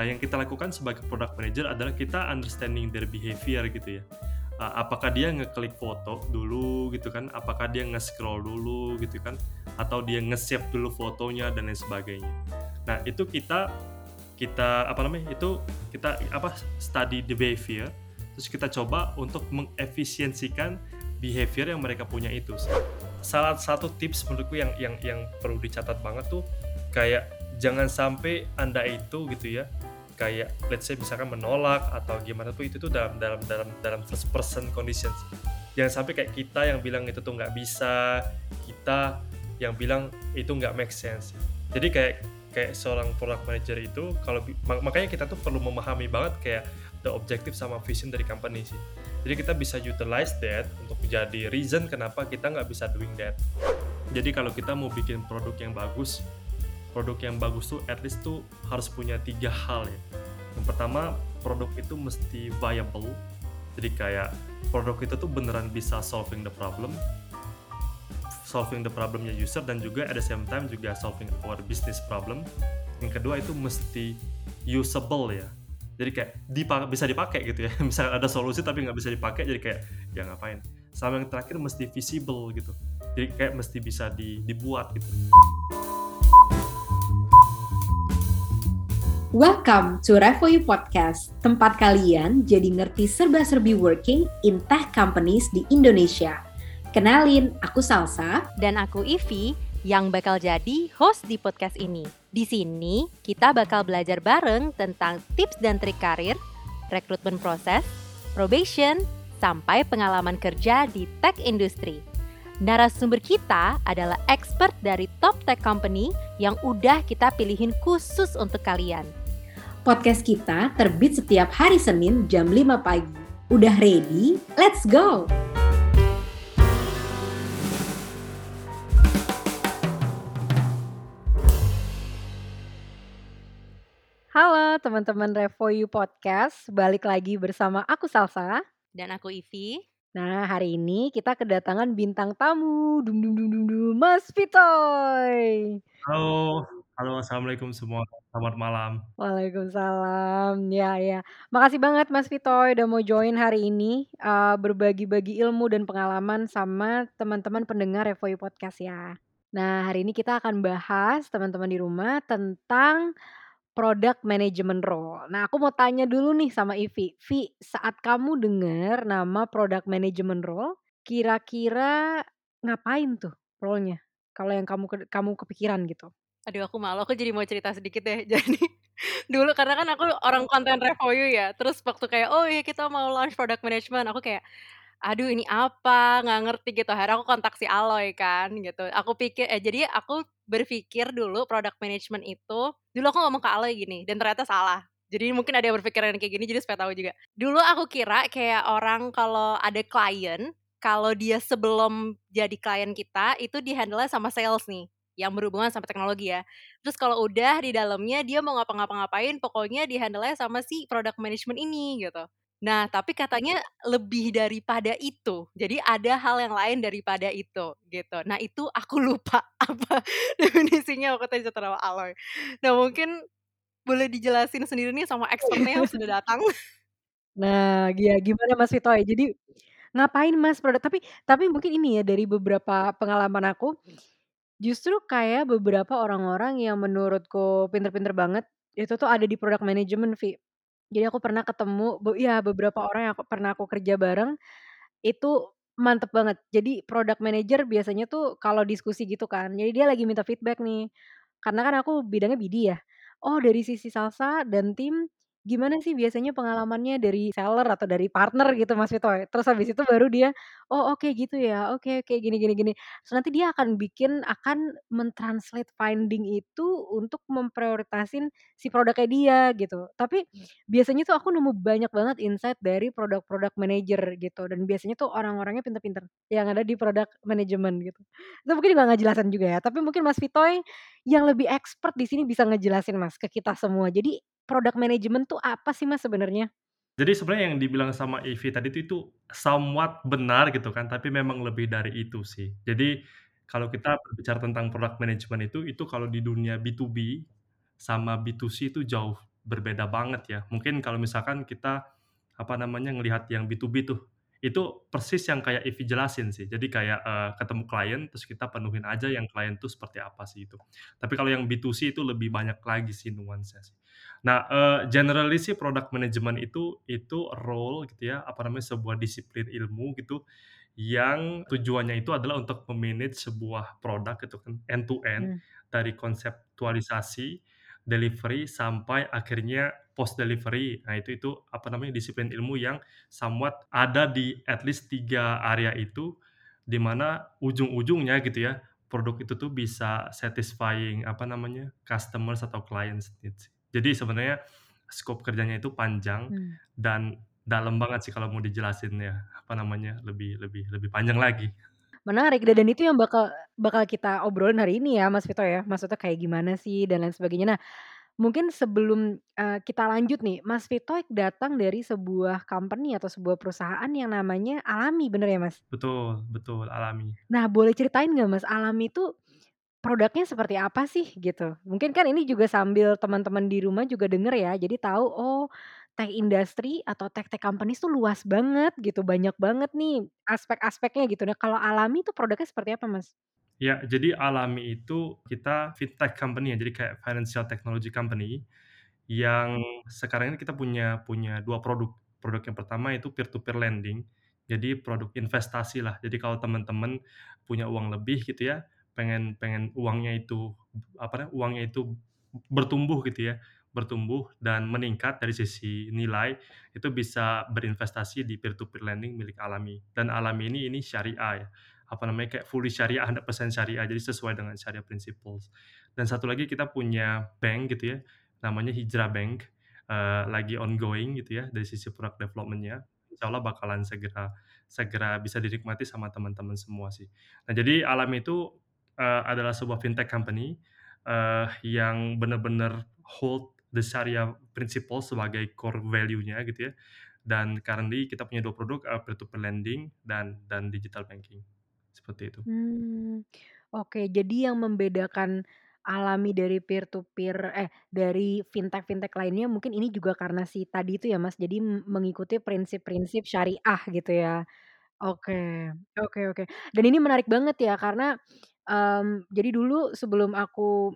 Nah, yang kita lakukan sebagai product manager adalah kita understanding their behavior gitu ya. Uh, apakah dia ngeklik foto dulu gitu kan? Apakah dia nge-scroll dulu gitu kan? Atau dia nge-save dulu fotonya dan lain sebagainya. Nah, itu kita kita apa namanya? Itu kita apa study the behavior terus kita coba untuk mengefisiensikan behavior yang mereka punya itu. Salah satu tips menurutku yang yang yang perlu dicatat banget tuh kayak jangan sampai Anda itu gitu ya kayak let's say misalkan menolak atau gimana tuh itu tuh dalam dalam dalam dalam first person conditions. Jangan sampai kayak kita yang bilang itu tuh nggak bisa kita yang bilang itu nggak make sense. Jadi kayak kayak seorang product manager itu kalau makanya kita tuh perlu memahami banget kayak the objective sama vision dari company sih. Jadi kita bisa utilize that untuk menjadi reason kenapa kita nggak bisa doing that. Jadi kalau kita mau bikin produk yang bagus produk yang bagus tuh at least tuh harus punya tiga hal ya. Yang pertama produk itu mesti viable. Jadi kayak produk itu tuh beneran bisa solving the problem solving the problemnya user dan juga at the same time juga solving our business problem. Yang kedua itu mesti usable ya. Jadi kayak dipakai, bisa dipakai gitu ya. Misalnya ada solusi tapi nggak bisa dipakai jadi kayak ya ngapain? Sama yang terakhir mesti visible gitu. Jadi kayak mesti bisa di, dibuat gitu Welcome to Revoyu Podcast, tempat kalian jadi ngerti serba-serbi working in tech companies di Indonesia. Kenalin, aku Salsa. Dan aku Ivi, yang bakal jadi host di podcast ini. Di sini, kita bakal belajar bareng tentang tips dan trik karir, rekrutmen proses, probation, sampai pengalaman kerja di tech industry. Narasumber kita adalah expert dari top tech company yang udah kita pilihin khusus untuk kalian. Podcast kita terbit setiap hari Senin jam 5 pagi. Udah ready? Let's go! Halo teman-teman Revoyu Podcast, balik lagi bersama aku Salsa dan aku Ivi. Nah, hari ini kita kedatangan bintang tamu, dum dum dum dum, dum Mas Vitoy. Halo, halo, assalamualaikum semua. Selamat malam. Waalaikumsalam. Ya, ya. Makasih banget Mas Vitoy udah mau join hari ini uh, berbagi-bagi ilmu dan pengalaman sama teman-teman pendengar Revoy Podcast ya. Nah, hari ini kita akan bahas teman-teman di rumah tentang product management role. Nah, aku mau tanya dulu nih sama Ivi. Vi, saat kamu dengar nama product management role, kira-kira ngapain tuh role-nya? Kalau yang kamu kamu kepikiran gitu. Aduh aku malu, aku jadi mau cerita sedikit deh. Jadi dulu karena kan aku orang konten Revoyu ya, terus waktu kayak, "Oh iya kita mau launch product management," aku kayak, "Aduh ini apa? Nggak ngerti," gitu. Akhirnya aku kontak si Aloy kan gitu. Aku pikir eh jadi aku berpikir dulu product management itu dulu aku ngomong ke Aloy gini dan ternyata salah. Jadi mungkin ada yang berpikiran kayak gini jadi supaya tahu juga. Dulu aku kira kayak orang kalau ada klien, kalau dia sebelum jadi klien kita itu di-handle sama sales nih yang berhubungan sama teknologi ya. Terus kalau udah di dalamnya dia mau ngapa-ngapa-ngapain, pokoknya di handle sama si product management ini gitu. Nah, tapi katanya lebih daripada itu. Jadi ada hal yang lain daripada itu gitu. Nah, itu aku lupa apa definisinya waktu tadi sama Aloy. Nah, mungkin boleh dijelasin sendiri nih sama expertnya yang sudah datang. Nah, ya gimana Mas Vito ya? Jadi ngapain Mas produk tapi tapi mungkin ini ya dari beberapa pengalaman aku Justru kayak beberapa orang-orang yang menurutku pinter-pinter banget, itu tuh ada di product management, Vi. Jadi aku pernah ketemu be iya beberapa orang yang aku pernah aku kerja bareng, itu mantep banget. Jadi product manager biasanya tuh kalau diskusi gitu kan, jadi dia lagi minta feedback nih, karena kan aku bidangnya BD ya. Oh dari sisi salsa dan tim, Gimana sih biasanya pengalamannya dari seller atau dari partner gitu Mas Vito? Terus habis itu baru dia, "Oh oke gitu ya, oke oke gini gini gini." Terus nanti dia akan bikin akan men-translate finding itu untuk memprioritasin si produknya dia gitu. Tapi biasanya tuh aku nemu banyak banget insight dari produk-produk manager gitu dan biasanya tuh orang-orangnya pinter-pinter yang ada di product management gitu. Itu mungkin nggak ngejelasin juga ya, tapi mungkin Mas Vitoy yang lebih expert di sini bisa ngejelasin Mas ke kita semua. Jadi product management tuh apa sih Mas sebenarnya? Jadi sebenarnya yang dibilang sama Ivy tadi itu itu somewhat benar gitu kan, tapi memang lebih dari itu sih. Jadi kalau kita berbicara tentang product management itu, itu kalau di dunia B2B sama B2C itu jauh berbeda banget ya. Mungkin kalau misalkan kita, apa namanya, ngelihat yang B2B tuh, itu persis yang kayak Ivy jelasin sih. Jadi kayak, eee, ketemu klien, terus kita penuhin aja yang klien tuh seperti apa sih itu. Tapi kalau yang B2C itu lebih banyak lagi sih nuansanya sih. Nah, eee, generally sih product management itu itu role gitu ya, apa namanya, sebuah disiplin ilmu gitu, yang tujuannya itu adalah untuk me-manage sebuah produk gitu kan, end to end, Mmm. dari konseptualisasi, delivery, sampai akhirnya post delivery. Nah itu itu, apa namanya, disiplin ilmu yang somewhat ada di at least 3 area itu, di mana ujung-ujungnya gitu ya, produk itu tuh bisa satisfying, apa namanya, customers atau clients needs. Jadi sebenarnya scope kerjanya itu panjang Mmm. dan dalam banget sih kalau mau dijelasin ya, apa namanya, lebih lebih lebih panjang lagi. Menarik da dan itu yang bakal bakal kita obrolin hari ini ya Mas Vito ya, maksudnya kayak gimana sih dan lain sebagainya. Nah, mungkin sebelum, eee, kita lanjut nih, Mas Vito datang dari sebuah company atau sebuah perusahaan yang namanya Alami, bener ya Mas? Betul betul, Alami. Nah, boleh ceritain nggak Mas, Alami itu produknya seperti apa sih gitu? Mungkin kan ini juga sambil teman-teman di rumah juga denger ya, jadi tahu, oh tech industry atau tech-tech companies tuh luas banget gitu, banyak banget nih aspek-aspeknya gitu. Nah, kalau Alami itu produknya seperti apa Mas? Ya, jadi Alami itu kita fintech company ya, jadi kayak financial technology company, yang sekarang ini kita punya punya 2 produk. Produk yang pertama itu peer to peer lending, jadi produk investasi lah. Jadi kalau temen-temen punya uang lebih gitu ya, pengen pengen uangnya itu, apa namanya, uangnya itu bertumbuh gitu ya, bertumbuh dan meningkat dari sisi nilai, itu bisa berinvestasi di peer to peer lending milik Alami. Dan Alami ini ini syariah ya, apa namanya, kayak fully syariah, 100% syariah, jadi sesuai dengan Sharia principles. Dan satu lagi kita punya bank gitu ya, namanya Hijrah Bank, eee, lagi ongoing gitu ya dari sisi product development-nya. Insyaallah bakalan segera segera bisa dinikmati sama teman-teman semua sih. Nah, jadi Alami itu, eee, adalah sebuah fintech company, eee, yang bener-bener hold the Sharia principle sebagai core value-nya gitu ya. Dan currently kita punya 2 produk, eee, peer to peer lending dan dan digital banking, seperti itu. Mmm, oke. Jadi yang membedakan Alami dari peer to peer eh, dari fintech-fintech lainnya mungkin ini juga karena si tadi itu ya Mas, jadi mengikuti prinsip-prinsip syariah gitu ya. Oke, oke oke. Dan ini menarik banget ya karena, mmm, jadi dulu sebelum aku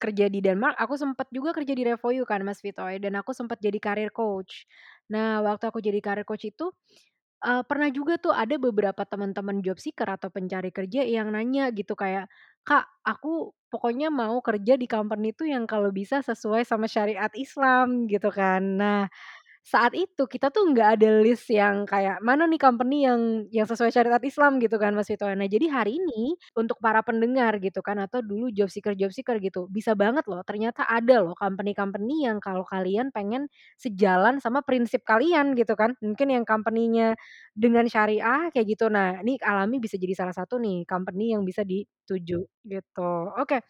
kerja di Denmark, aku sempet juga kerja di Revoyu kan Mas Vito ya, dan aku sempet jadi career coach. Nah, waktu aku jadi career coach itu, eee, pernah juga tuh ada beberapa teman-teman job seeker atau pencari kerja yang nanya gitu kayak, "Kak, aku pokoknya mau kerja di company tuh yang kalau bisa sesuai sama syariat Islam," gitu kan. Nah, saat itu kita tuh nggak ada list yang kayak, mana nih company yang yang sesuai syariat Islam gitu kan Mas Vito. Nah, jadi hari ini untuk para pendengar gitu kan atau dulu job seeker-job seeker gitu, bisa banget loh ternyata ada loh company-company yang kalau kalian pengen sejalan sama prinsip kalian gitu kan, mungkin yang company-nya dengan syariah kayak gitu. Nah, ini Alami bisa jadi salah satu nih company yang bisa dituju gitu. Oke.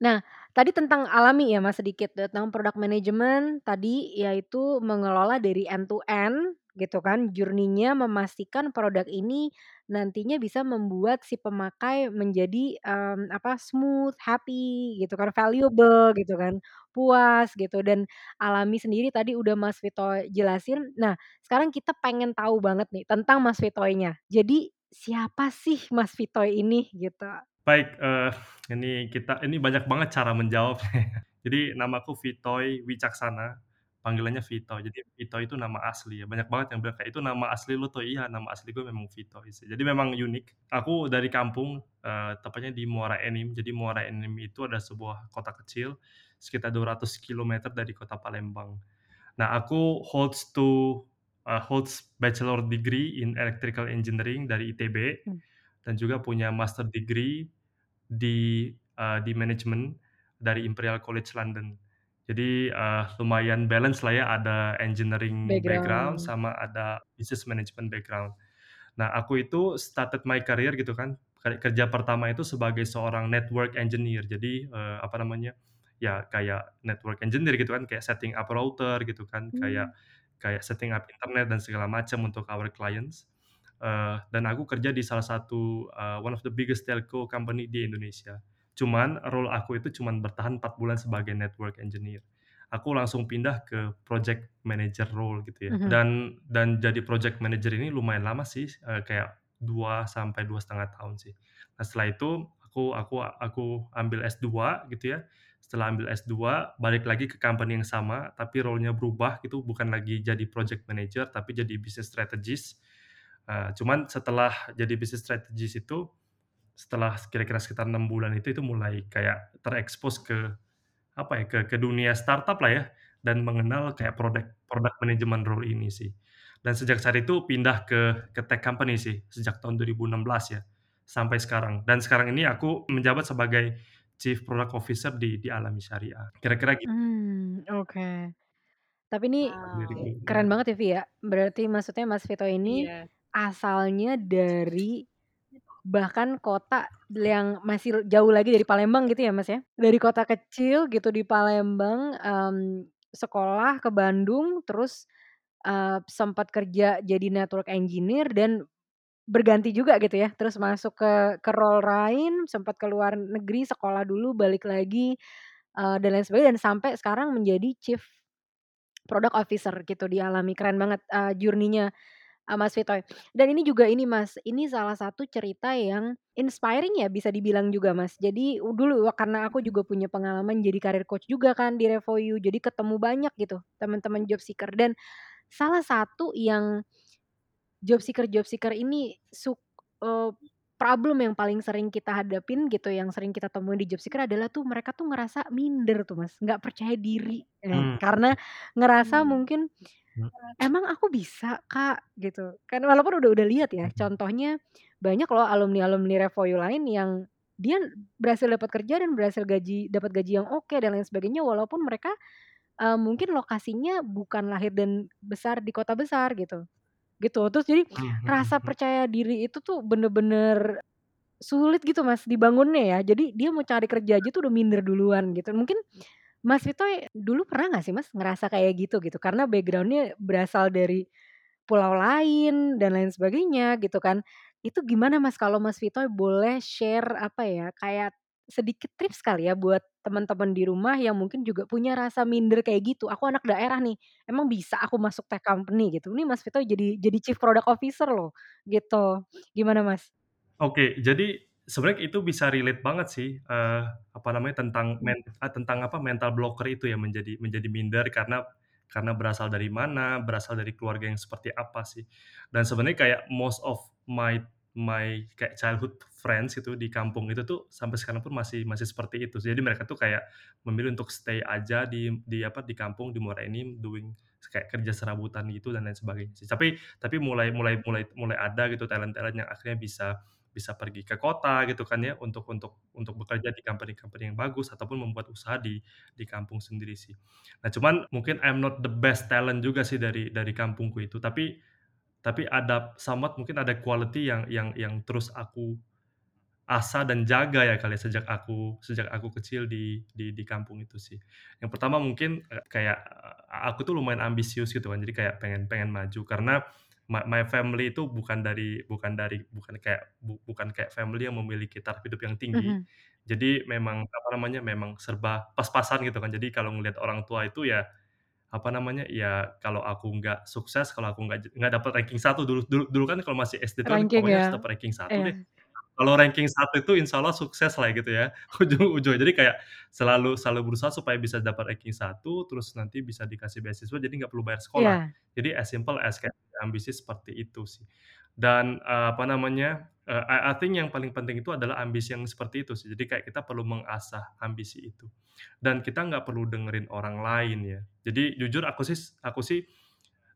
Nah, tadi tentang Alami ya Mas sedikit, tentang product management tadi yaitu mengelola dari end to end gitu kan, journey-nya memastikan produk ini nantinya bisa membuat si pemakai menjadi, mmm, apa, smooth, happy gitu kan, valuable gitu kan, puas gitu dan Alami sendiri tadi udah Mas Vito jelasin. Nah, sekarang kita pengen tahu banget nih tentang Mas Vitoy-nya. Jadi siapa sih Mas Vitoy ini gitu? Baik, eee, ini kita ini banyak banget cara menjawabnya. Jadi namaku Vitoy Wicaksana, panggilannya Vito. Jadi Vito itu nama asli ya, banyak banget yang bilang kayak, "Itu nama asli lu tuh?" Iya, nama asli gue memang Vitoy sih. Jadi memang unik. Aku dari kampung, eee, tepatnya di Muara Enim. Jadi Muara Enim itu adalah sebuah kota kecil, sekitar 200 kilometer dari kota Palembang. Nah, aku holds to eee, holds bachelor degree in electrical engineering dari ITB, Mmm. dan juga punya master degree di, eee, di manajemen dari Imperial College London. Jadi, eee, lumayan balance lah ya, ada engineering background Background. sama ada business management background. Nah, aku itu started my career gitu kan, kerja pertama itu sebagai seorang network engineer. Jadi, eee, apa namanya, ya kayak network engineer gitu kan, kayak setting up router gitu kan, Mmm. kayak kayak setting up internet dan segala macam untuk our clients. Eee, dan aku kerja di salah satu, eee, one of the biggest telco company di Indonesia. Cuman role aku itu cuman bertahan 4 bulan sebagai network engineer. aku langsung pindah ke project manager role gitu ya. Mhm. Dan dan jadi project manager ini lumayan lama sih, eee, kayak 2 sampai 2,5 tahun sih. Nah setelah itu aku aku aku ambil S2 gitu ya. Setelah ambil S2 balik lagi ke company yang sama, tapi role-nya berubah gitu, bukan lagi jadi project manager tapi jadi business strategist. Eee, cuman setelah jadi business strategist itu, setelah kira-kira sekitar 6 bulan itu, itu mulai kayak terekspos ke apa ya, ke ke dunia startup lah ya, dan mengenal kayak product product management role ini sih. Dan sejak saat itu pindah ke ke tech company sih, sejak tahun 2016 ya, sampai sekarang. Dan sekarang ini aku menjabat sebagai Chief Product Officer di di Alami Syariah. Kira-kira gitu. Mmm, oke. Tapi ini Wow. keren banget ya, Vi, ya. Berarti maksudnya Mas Vito ini Iya. Asalnya dari bahkan kota yang masih jauh lagi dari Palembang gitu ya, Mas, ya? Dari kota kecil gitu di Palembang, mmm, sekolah ke Bandung, terus, eee, sempat kerja jadi network engineer dan berganti juga gitu ya, terus masuk ke ke role lain, sempat ke luar negeri, sekolah dulu, balik lagi, eee, dan lain sebagainya, dan sampai sekarang menjadi Chief Product Officer gitu di Alami. Keren banget, eee, journey-nya, eee, Mas Vito. Dan ini juga ini, Mas, ini salah satu cerita yang inspiring ya bisa dibilang juga, Mas. Jadi dulu karena aku juga punya pengalaman jadi career coach juga kan di Revoyu, jadi ketemu banyak gitu teman-teman job seeker dan salah satu yang job seeker-job seeker ini suk eee, problem yang paling sering kita hadapin gitu, yang sering kita temuin di job seeker adalah tuh mereka tuh ngerasa minder tuh, Mas, nggak percaya diri, eh, Mmm. karena ngerasa Mmm. mungkin. "Emang aku bisa, Kak?" Gitu. Kan walaupun udah udah lihat ya, contohnya banyak loh alumni-alumni Revoyu lain yang dia berhasil dapat kerja dan berhasil gaji dapat gaji yang oke dan lain sebagainya, walaupun mereka, eee, mungkin lokasinya bukan lahir dan besar di kota besar gitu, gitu. Terus jadi mhm rasa percaya diri itu tuh bener-bener sulit gitu, Mas, dibangunnya ya. Jadi dia mau cari kerja aja tuh udah minder duluan gitu. Mungkin Mas Vito dulu pernah nggak sih, Mas, ngerasa kayak gitu gitu? Karena background-nya berasal dari pulau lain dan lain sebagainya gitu kan. Itu gimana, Mas, kalau Mas Vito boleh share apa ya, kayak sedikit tips kali ya buat teman-teman di rumah yang mungkin juga punya rasa minder kayak gitu, "Aku anak daerah nih, emang bisa aku masuk tech company?" Gitu. Ini Mas Vito jadi jadi Chief Product Officer loh, gitu. Gimana, Mas? Oke, jadi sebenarnya itu bisa relate banget sih, eee, apa namanya, tentang men eee, tentang apa, mental blocker itu ya, menjadi menjadi minder karena karena berasal dari mana, berasal dari keluarga yang seperti apa sih. Dan sebenarnya kayak most of my my kayak childhood friends itu di kampung itu tuh sampai sekarang pun masih masih seperti itu. Jadi mereka tuh kayak memilih untuk stay aja di di apa, di kampung, di Muara Enim doing kayak kerja serabutan gitu dan lain sebagainya sih. Tapi tapi mulai mulai mulai mulai ada gitu talent-talent yang akhirnya bisa bisa pergi ke kota gitu kan ya, untuk untuk untuk bekerja di company-company yang bagus ataupun membuat usaha di di kampung sendiri sih. Nah cuman mungkin I'm not the best talent juga sih dari dari kampungku itu, tapi tapi ada somewhat mungkin ada quality yang yang yang terus aku asah dan jaga ya kali ya sejak aku sejak aku kecil di di di kampung itu sih. Yang pertama mungkin, eee, kayak, eee, aku tuh lumayan ambisius gitu kan, jadi kayak pengen pengen maju karena my my family itu bukan dari bukan dari bukan kayak bu bukan kayak family yang memiliki taraf hidup yang tinggi. Mhm. Jadi memang, apa namanya, memang serba pas-pasan gitu kan. Jadi kalau ngelihat orang tua itu ya, apa namanya, ya kalau aku nggak sukses, kalau aku nggak nggak dapat ranking 1 dulu dulu dulu kan kalau masih SD itu kan Ranking pokoknya harus ya? dapat ranking 1 deh. Iya. Kalau ranking 1 itu insya Allah sukses lah gitu ya, ujung-ujungnya. Jadi kayak selalu selalu berusaha supaya bisa dapat ranking 1, terus nanti bisa dikasih beasiswa, jadi nggak perlu bayar sekolah. Iya. Jadi as simple as kayak ambisi seperti itu sih. Dan, eee, apa namanya, eee, I I think yang paling penting itu adalah ambisi yang seperti itu sih. Jadi kayak kita perlu mengasah ambisi itu. Dan kita nggak perlu dengerin orang lain ya. Jadi jujur aku sis aku sih,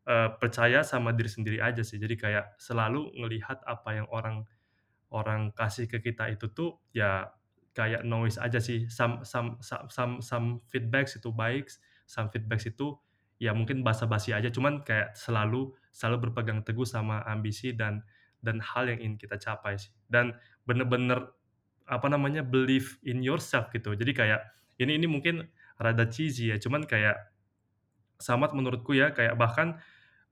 eee, percaya sama diri sendiri aja sih. Jadi kayak selalu ngelihat apa yang orang orang kasih ke kita itu tuh ya kayak noise aja sih. Some some some some some feedbacks itu baik, some feedbacks itu ya mungkin basa-basi aja, cuman kayak selalu selalu berpegang teguh sama ambisi dan dan hal yang ingin kita capai sih. Dan bener-bener, apa namanya, believe in yourself gitu. Jadi kayak ini ini mungkin rada cheesy ya, cuman kayak somewhat menurutku ya, kayak bahkan,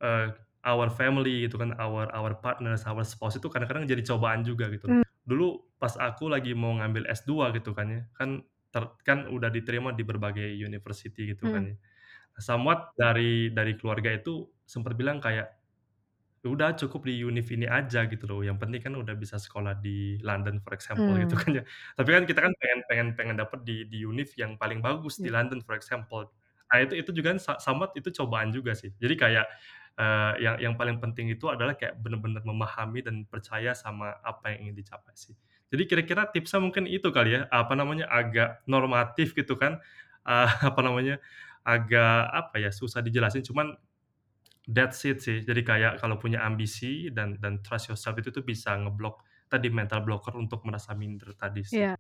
eee, our family gitu kan, our our partners, our spouse itu kadang-kadang jadi cobaan juga gitu. Mmm. Dulu pas aku lagi mau ngambil S2 gitu kan ya, kan ter kan udah diterima di berbagai university gitu kan Mhm. ya. Somewhat dari dari keluarga itu sempet bilang kayak, "Ya udah cukup di univ ini aja," gitu loh, "yang penting kan udah bisa sekolah di London," for example gitu Mmm. kan ya. Tapi kan kita kan pengen pengen pengen dapet di di univ yang paling bagus di Ya. London, for example. Nah itu itu juga kan sa somewhat itu cobaan juga sih. Jadi kayak, eee, yang yang paling penting itu adalah kayak bener-bener memahami dan percaya sama apa yang ingin dicapai sih. Jadi kira-kira tipsnya mungkin itu kali ya, apa namanya, agak normatif gitu kan, eee, apa namanya, agak apa ya, susah dijelasin cuman that's it sih. Jadi kayak kalau punya ambisi dan dan trust yourself itu tuh bisa ngeblok tadi mental blocker untuk merasa minder tadi sih. Iya.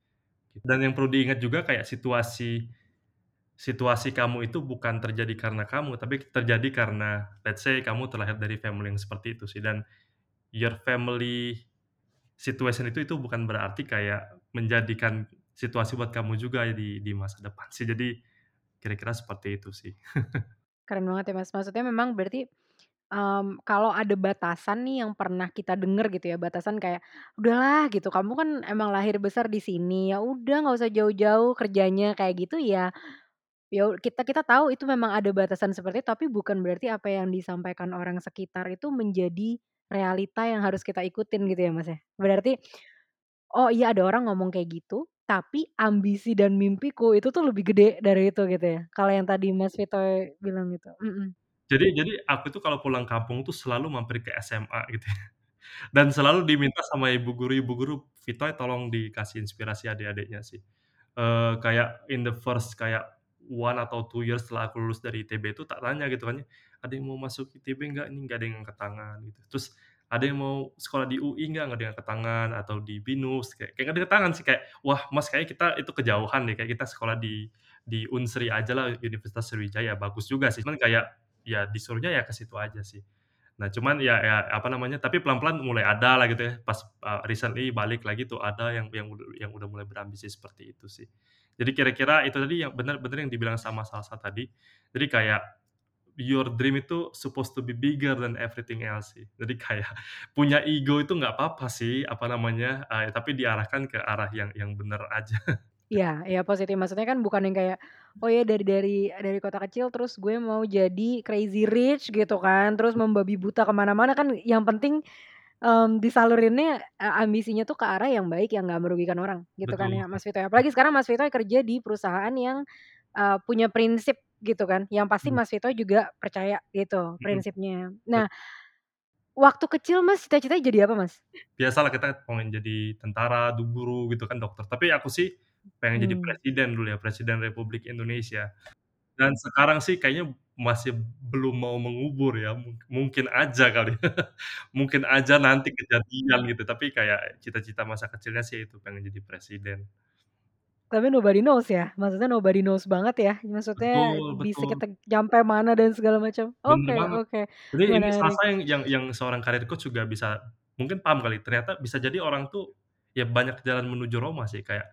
Dan yang perlu diingat juga kayak situasi situasi kamu itu bukan terjadi karena kamu, tapi terjadi karena let's say kamu terlahir dari family yang seperti itu sih, dan your family situation itu itu bukan berarti kayak menjadikan situasi buat kamu juga di di masa depan sih. Jadi kira-kira seperti itu sih. Keren banget ya, Mas. Maksudnya memang berarti, mmm, kalau ada batasan nih yang pernah kita denger gitu ya, batasan kayak, "Udahlah gitu, kamu kan emang lahir besar di sini, ya udah nggak usah jauh-jauh kerjanya," kayak gitu ya, ya kita kita tahu itu memang ada batasan seperti itu, tapi bukan berarti apa yang disampaikan orang sekitar itu menjadi realita yang harus kita ikutin gitu ya, Mas, ya. Berarti, oh iya ada orang ngomong kayak gitu, tapi ambisi dan mimpiku itu tuh lebih gede dari itu gitu ya, kalau yang tadi Mas Vitoy bilang gitu, mhm. Jadi jadi aku tuh kalau pulang kampung tuh selalu mampir ke SMA gitu ya, dan selalu diminta sama ibu guru ibu guru, "Vitoy tolong dikasih inspirasi adik-adiknya sih." Eee, kayak in the first kayak 1 atau 2 years setelah aku lulus dari ITB itu tak tanya gitu kan ya, "Ada yang mau masuk ITB nggak nih?" Nggak ada yang angkat tangan gitu. Terus, "Ada yang mau sekolah di UI nggak?" Nggak ada yang angkat tangan, atau di BINUS, kayak kayak nggak ada angkat tangan sih, kayak, "Wah Mas kayaknya kita itu kejauhan deh, kayak kita sekolah di di Unsri ajalah, Universitas Sriwijaya, bagus juga sih." Cuman kayak, ya disuruhnya ya ke situ aja sih. Nah cuman ya ya apa namanya, tapi pelan-pelan mulai ada lah gitu ya, pas, eee, recently balik lagi tuh ada yang yang yang udah mulai berambisi seperti itu sih. Jadi kira-kira itu tadi yang bener yang dibilang sama Salsa tadi, jadi kayak your dream itu supposed to be bigger than everything else sih. Jadi kayak punya ego itu nggak papa sih, apa namanya, eee, tapi diarahkan ke arah yang yang bener aja. Iya iya positif, maksudnya kan bukan yang kayak, "Oh ya dari dari dari kota kecil terus gue mau jadi crazy rich," gitu kan, terus membabi buta ke mana-mana, kan yang penting, mmm, disalurinnya, eee, ambisinya tuh ke arah yang baik, yang nggak merugikan orang, gitu kan Betul. ya, Mas Vitoy. Apalagi sekarang Mas Vitoy kerja di perusahaan yang, eee, punya prinsip gitu kan, yang pasti Mmm. Mas Vitoy juga percaya gitu Mhm. prinsipnya. Bet Nah, waktu kecil Mas cita-citanya jadi apa, Mas? Biasalah kita pengen jadi tentara, du guru gitu kan, dokter. Tapi aku sih pengen jadi Mmm. presiden dulu ya, presiden Republik Indonesia. Dan sekarang sih kayaknya masih belum mau mengubur ya, mung mungkin aja kali, mungkin aja nanti kejadian gitu, tapi kayak cita-cita masa kecilnya sih itu, pengen jadi presiden. Tapi nobody knows ya, maksudnya nobody knows banget ya, maksudnya Betul bisa betul. kita nyampe mana dan segala macam. Bener Oke banget. oke, Jadi ini menarik. Salsa yang yang yang seorang career coach juga bisa mungkin paham kali, ternyata bisa jadi orang tuh ya banyak jalan menuju Roma sih, kayak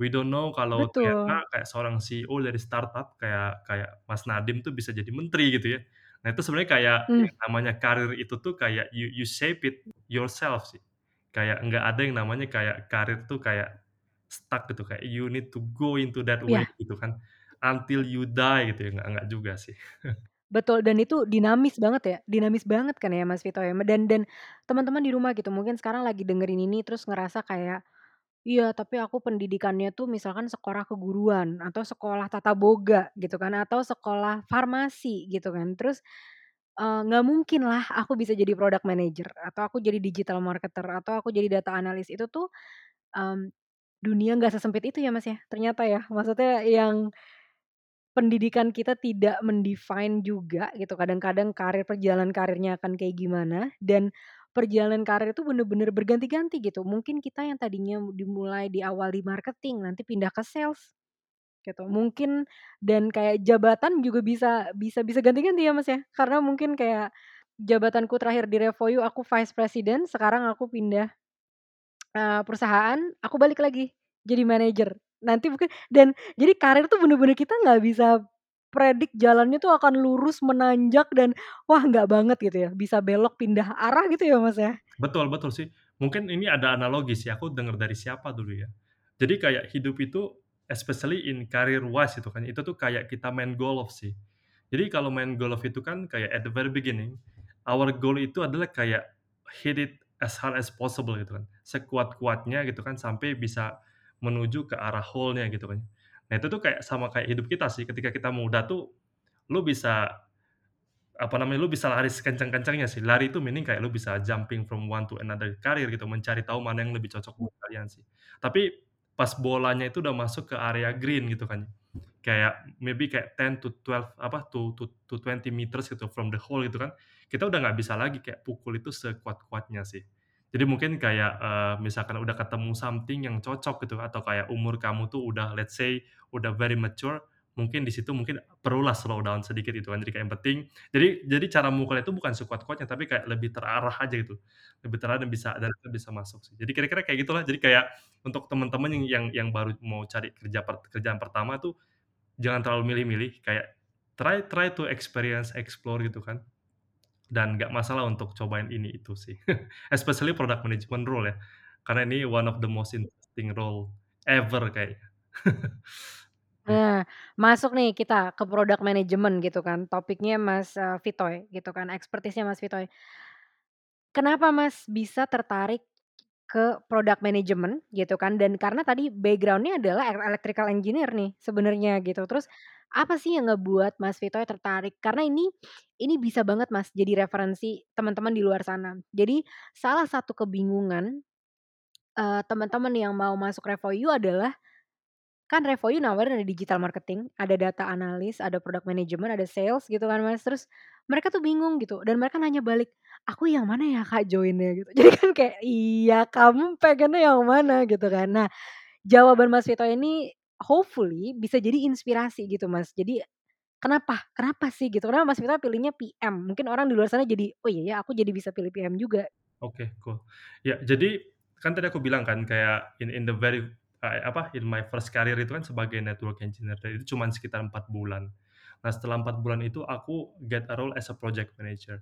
we don't know kalau Betul. ternyata kayak seorang CEO dari startup kayak kayak Mas Nadiem tuh bisa jadi menteri gitu ya. Nah itu sebenarnya kayak Mmm. yang namanya karir itu tuh kayak you you shape it yourself sih. Kayak nggak ada yang namanya kayak karir tuh kayak stuck gitu, kayak you need to go into that way Iya. gitu kan, until you die gitu ya, nggak nggak juga sih. Betul, dan itu dinamis banget ya, dinamis banget kan ya Mas Vitoy, me dan dan teman-teman di rumah gitu mungkin sekarang lagi dengerin ini terus ngerasa kayak, "Iya tapi aku pendidikannya tuh misalkan sekolah keguruan, atau sekolah tata boga," gitu kan, atau sekolah farmasi gitu kan. Terus, nggak mungkin lah aku bisa jadi product manager, atau aku jadi digital marketer, atau aku jadi data analis, itu tuh, mmm, dunia nggak sesempit itu ya Mas ya, ternyata ya. Maksudnya yang pendidikan kita tidak men-define juga gitu, kadang-kadang karir perjalanan karirnya akan kayak gimana, dan perjalanan karir itu bener-bener berganti-ganti gitu. Mungkin kita yang tadinya dimulai di awal di marketing, nanti pindah ke sales, gitu. Mungkin dan kayak jabatan juga bisa bisa bisa ganti-ganti ya Mas ya, karena mungkin kayak jabatanku terakhir di Revoyu aku vice president, sekarang aku pindah, eee, perusahaan, aku balik lagi jadi manajer. Nanti mungkin dan jadi karir tuh bener-bener kita nggak bisa predik jalannya tuh akan lurus, menanjak, dan wah nggak banget gitu ya, bisa belok pindah arah gitu ya Mas ya? Betul betul sih. Mungkin ini ada analogi sih, aku denger dari siapa dulu ya. Jadi kayak hidup itu especially in career wise itu kan, itu tuh kayak kita main golf sih. Jadi kalau main golf itu kan kayak at the very beginning, our goal itu adalah kayak hit it as hard as possible gitu kan, sekuat-kuatnya gitu kan sampai bisa menuju ke arah hole-nya gitu kan. Nah itu tuh kayak sama kayak hidup kita sih, ketika kita muda tuh lu bisa apa namanya, lu bisa lari sekencang-kencangnya sih. Lari itu meaning kayak lu bisa jumping from one to another career gitu, mencari tahu mana yang lebih cocok buat kalian sih. Tapi pas bolanya itu udah masuk ke area green gitu kan, kayak maybe kayak 10 to 12 apa, to to to 20 meters gitu from the hole gitu kan, kita udah nggak bisa lagi kayak pukul itu sekuat-kuatnya sih. Jadi mungkin kayak, eee, misalkan udah ketemu something yang cocok gitu atau kayak umur kamu tuh udah let's say udah very mature, mungkin di situ mungkin perlulah slow down sedikit gitu kan. Jadi kayak yang penting jadi jadi cara mukulnya itu bukan sekuat-kuatnya, tapi kayak lebih terarah aja gitu, lebih terarah dan bisa dan itu bisa masuk sih. Jadi kira-kira kayak gitulah. Jadi kayak untuk teman-teman yang yang yang baru mau cari kerja kerjaan pertama tuh, jangan terlalu milih-milih, kayak try try to experience, explore gitu kan. Dan nggak masalah untuk cobain ini itu sih. Especially product management role ya, karena ini one of the most interesting role ever kayaknya. Gitu. Nah, masuk nih kita ke product management gitu kan, topiknya Mas, eee, Vitoy gitu kan, expertise-nya Mas Vitoy. Kenapa Mas bisa tertarik ke product management gitu kan, dan karena tadi background-nya adalah el electrical engineer nih sebenarnya gitu. Terus apa sih yang ngebuat Mas Vitoy tertarik? Karena ini ini bisa banget Mas jadi referensi teman-teman di luar sana. Jadi salah satu kebingungan, eee, teman-teman yang mau masuk Refoyu adalah kan Refoyu nawarin ada digital marketing, ada data analis, ada product management, ada sales gitu kan Mas. Terus mereka tuh bingung gitu dan mereka nanya balik, "Aku yang mana ya Kak join-nya?" Gitu. Jadi kan kayak, "Iya kamu pengennya yang mana?" Gitu kan. Nah, jawaban Mas Vitoy ini hopefully bisa jadi inspirasi gitu Mas. Jadi kenapa kenapa sih gitu, kenapa Mas Vitoy pilihnya PM? Mungkin orang di luar sana jadi, "Oh iya ya aku jadi bisa pilih PM juga." Oke, cool. Ya, jadi kan tadi aku bilang kan kayak in in the very eee, apa, in my first career itu kan sebagai network engineer itu cuman sekitar 4 bulan. Nah, setelah 4 bulan itu aku get a role as a project manager.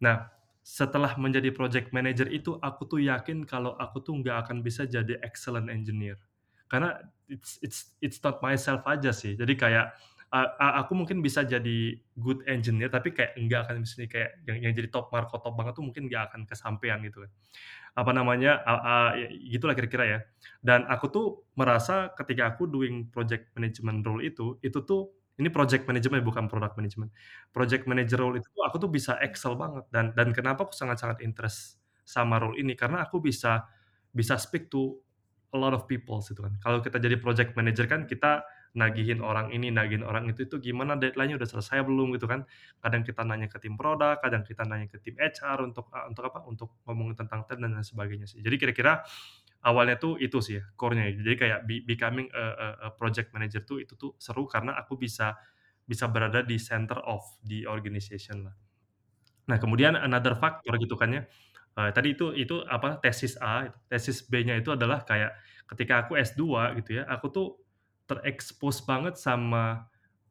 Nah, setelah menjadi project manager itu aku tuh yakin kalau aku tuh nggak akan bisa jadi excellent engineer. Karena it's it's it's not myself aja sih. Jadi kayak, a aku mungkin bisa jadi good engineer, tapi kayak nggak akan bisa kayak yang yang jadi top marko top banget tuh mungkin nggak akan kesampean gitu kan. Apa namanya, a ya gitulah kira-kira ya. Dan aku tuh merasa ketika aku doing project management role itu, itu tuh ini project management bukan product management. Project manager role itu aku tuh bisa excel banget dan dan kenapa aku sangat-sangat interest sama role ini, karena aku bisa bisa speak to a lot of people gitu kan. Kalau kita jadi project manager kan kita nagihin orang ini, nagihin orang itu, itu gimana deadline-nya udah selesai belum gitu kan. Kadang kita nanya ke tim produk, kadang kita nanya ke tim HR untuk, eee, untuk apa, untuk ngomongin tentang tim dan sebagainya sih. Jadi kira-kira awalnya tuh itu sih ya, core-nya. Jadi kayak be becoming a a a project manager tuh itu tuh seru karena aku bisa bisa berada di center of the organization lah. Nah, kemudian another factor gitu kan ya, eee, tadi itu itu apa, tesis A, tesis B-nya itu adalah kayak ketika aku S2 gitu ya, aku tuh terekspos banget sama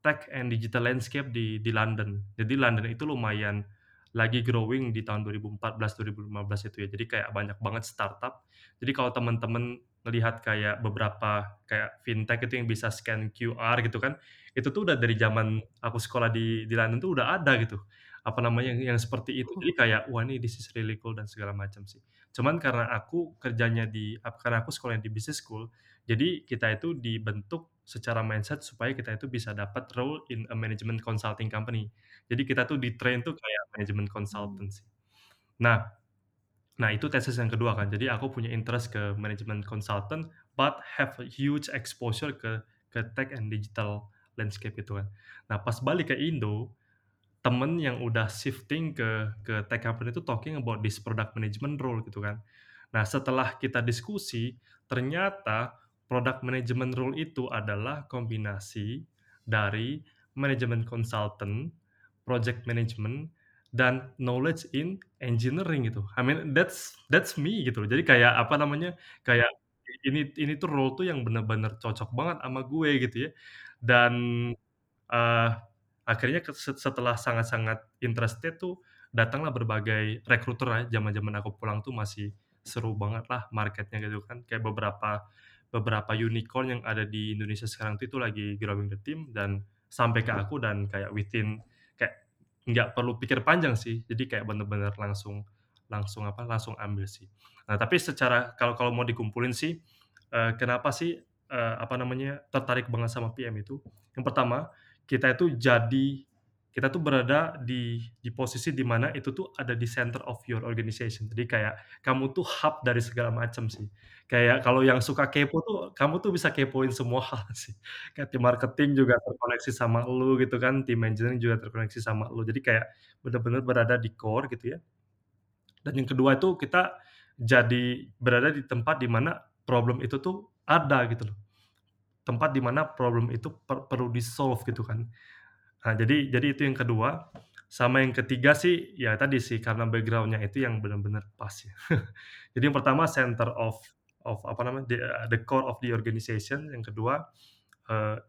tech and digital landscape di di London. Jadi London itu lumayan lagi growing di tahun 2014, 2015 itu ya. Jadi kayak banyak banget startup. Jadi kalau teman-teman ngelihat kayak beberapa kayak fintech itu yang bisa scan QR gitu kan, itu tuh udah dari zaman aku sekolah di di London tuh udah ada gitu, apa namanya, yang yang seperti itu. Jadi kayak, wah ini this is really cool dan segala macam sih. Cuman karena aku kerjanya di karena aku sekolahnya di business school, jadi kita itu dibentuk secara mindset supaya kita itu bisa dapat role in a management consulting company. Jadi kita tuh di-train tuh kayak management Mmm. consultant sih. Nah nah itu tesis yang kedua kan. Jadi aku punya interest ke management consultant, but have a huge exposure ke ke tech and digital landscape itu kan. Nah pas balik ke Indo, temen yang udah shifting ke ke tech company itu talking about this product management role gitu kan. Nah setelah kita diskusi, ternyata product management role itu adalah kombinasi dari management consultant, project management, dan knowledge in engineering gitu. I mean that's that's me gitu loh. Jadi kayak apa namanya, kayak ini ini tuh role tuh yang bener-bener cocok banget sama gue gitu ya. Dan, eee, akhirnya setelah sangat-sangat interested tuh, datanglah berbagai recruiter ya, zaman-zaman aku pulang tuh masih seru banget lah market-nya gitu kan. Kayak beberapa beberapa unicorn yang ada di Indonesia sekarang itu lagi growing the team dan sampai ke aku dan kayak within nggak perlu pikir panjang sih. Jadi kayak bener-bener langsung langsung apa, langsung ambil sih. Nah, tapi secara kalau kalau mau dikumpulin sih, eee, kenapa sih, eee, apa namanya, tertarik banget sama PM itu, yang pertama, kita itu jadi kita tuh berada di di posisi di mana itu tuh ada di center of your organization. Jadi kayak kamu tuh hub dari segala macam sih. Kayak kalau yang suka kepo tuh, kamu tuh bisa kepoin semua hal sih. Kayak tim marketing juga terkoneksi sama lu gitu kan, tim engineering juga terkoneksi sama lu. Jadi kayak bener-bener berada di core gitu ya. Dan yang kedua itu kita jadi berada di tempat di mana problem itu tuh ada gitu loh. Tempat di mana problem itu per perlu di-solve gitu kan. Nah, jadi jadi itu yang kedua. Sama yang ketiga sih, ya tadi sih karena background-nya itu yang benar-benar pas ya. Jadi yang pertama center of of apa namanya, the the core of the organization, yang kedua, eee,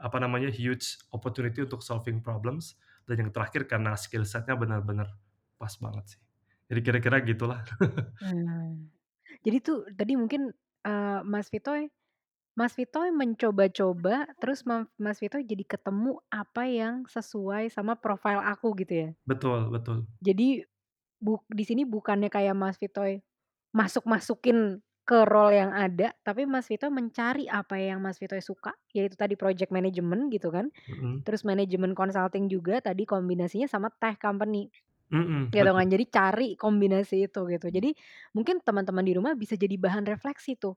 apa namanya, huge opportunity untuk solving problems, dan yang terakhir karena skill set-nya benar-benar pas banget sih. Jadi kira-kira gitulah. Nah, jadi tuh tadi mungkin, eee, Mas Vitoy Mas Vitoy mencoba-coba, terus Mas Vitoy jadi ketemu apa yang sesuai sama profile aku gitu ya? Betul betul. Jadi, buk di sini bukannya kayak Mas Vitoy masuk-masukin ke role yang ada, tapi Mas Vitoy mencari apa yang Mas Vitoy suka, yaitu tadi project management gitu kan, Mhm. terus manajemen consulting juga tadi kombinasinya sama tech company. Mhm, Gitu betul. kan, jadi cari kombinasi itu gitu. Jadi mungkin teman-teman di rumah bisa jadi bahan refleksi tuh,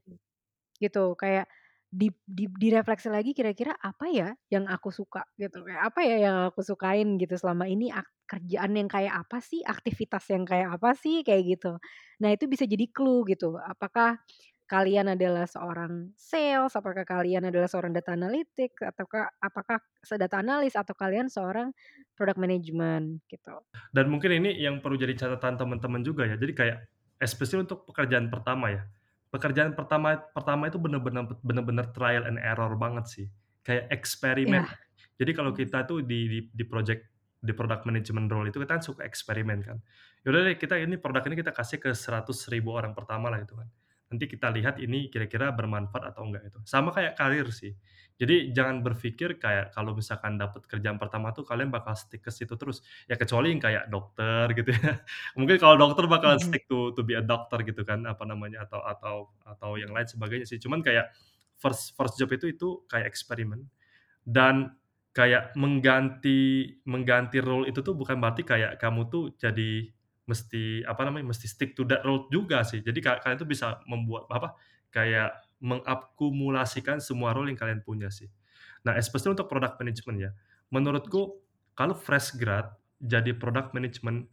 gitu. Kayak di di direfleksi lagi kira-kira apa ya yang aku suka gitu, kayak apa ya yang aku sukain gitu selama ini kerjaan yang kayak apa sih, aktivitas yang kayak apa sih, kayak gitu. Nah itu bisa jadi clue gitu, apakah kalian adalah seorang sales, apakah kalian adalah seorang data analytics, ataukah apakah data analis atau kalian seorang product management gitu. Dan mungkin ini yang perlu jadi catatan teman-teman juga ya. Jadi kayak especially untuk pekerjaan pertama ya. Pekerjaan pertama pertama itu bener-bener bener-bener trial and error banget sih. Kayak eksperimen. Iya. Jadi kalau kita tuh di di di project di product management role itu kita kan suka eksperimen kan. Ya udah deh kita ini produk ini kita kasih ke 100.000 orang pertama lah gitu kan. Nanti kita lihat ini kira-kira bermanfaat atau enggak itu. Sama kayak karir sih. Jadi jangan berpikir kayak kalau misalkan dapat kerjaan pertama tuh kalian bakal stick ke situ terus. Ya kecuali yang kayak dokter gitu ya. Mungkin kalau dokter bakalan Mhm. stick to to be a doctor gitu kan, apa namanya, atau atau atau yang lain sebagainya sih. Cuman kayak first first job itu itu kayak eksperimen dan kayak mengganti mengganti role itu tuh bukan berarti kayak kamu tuh jadi mesti, apa namanya, mesti stick to that role juga sih. Jadi ka kalian tuh bisa membuat apa, kayak mengakumulasikan semua role yang kalian punya sih. Nah, especially untuk product management ya. Menurutku kalau fresh grad jadi product management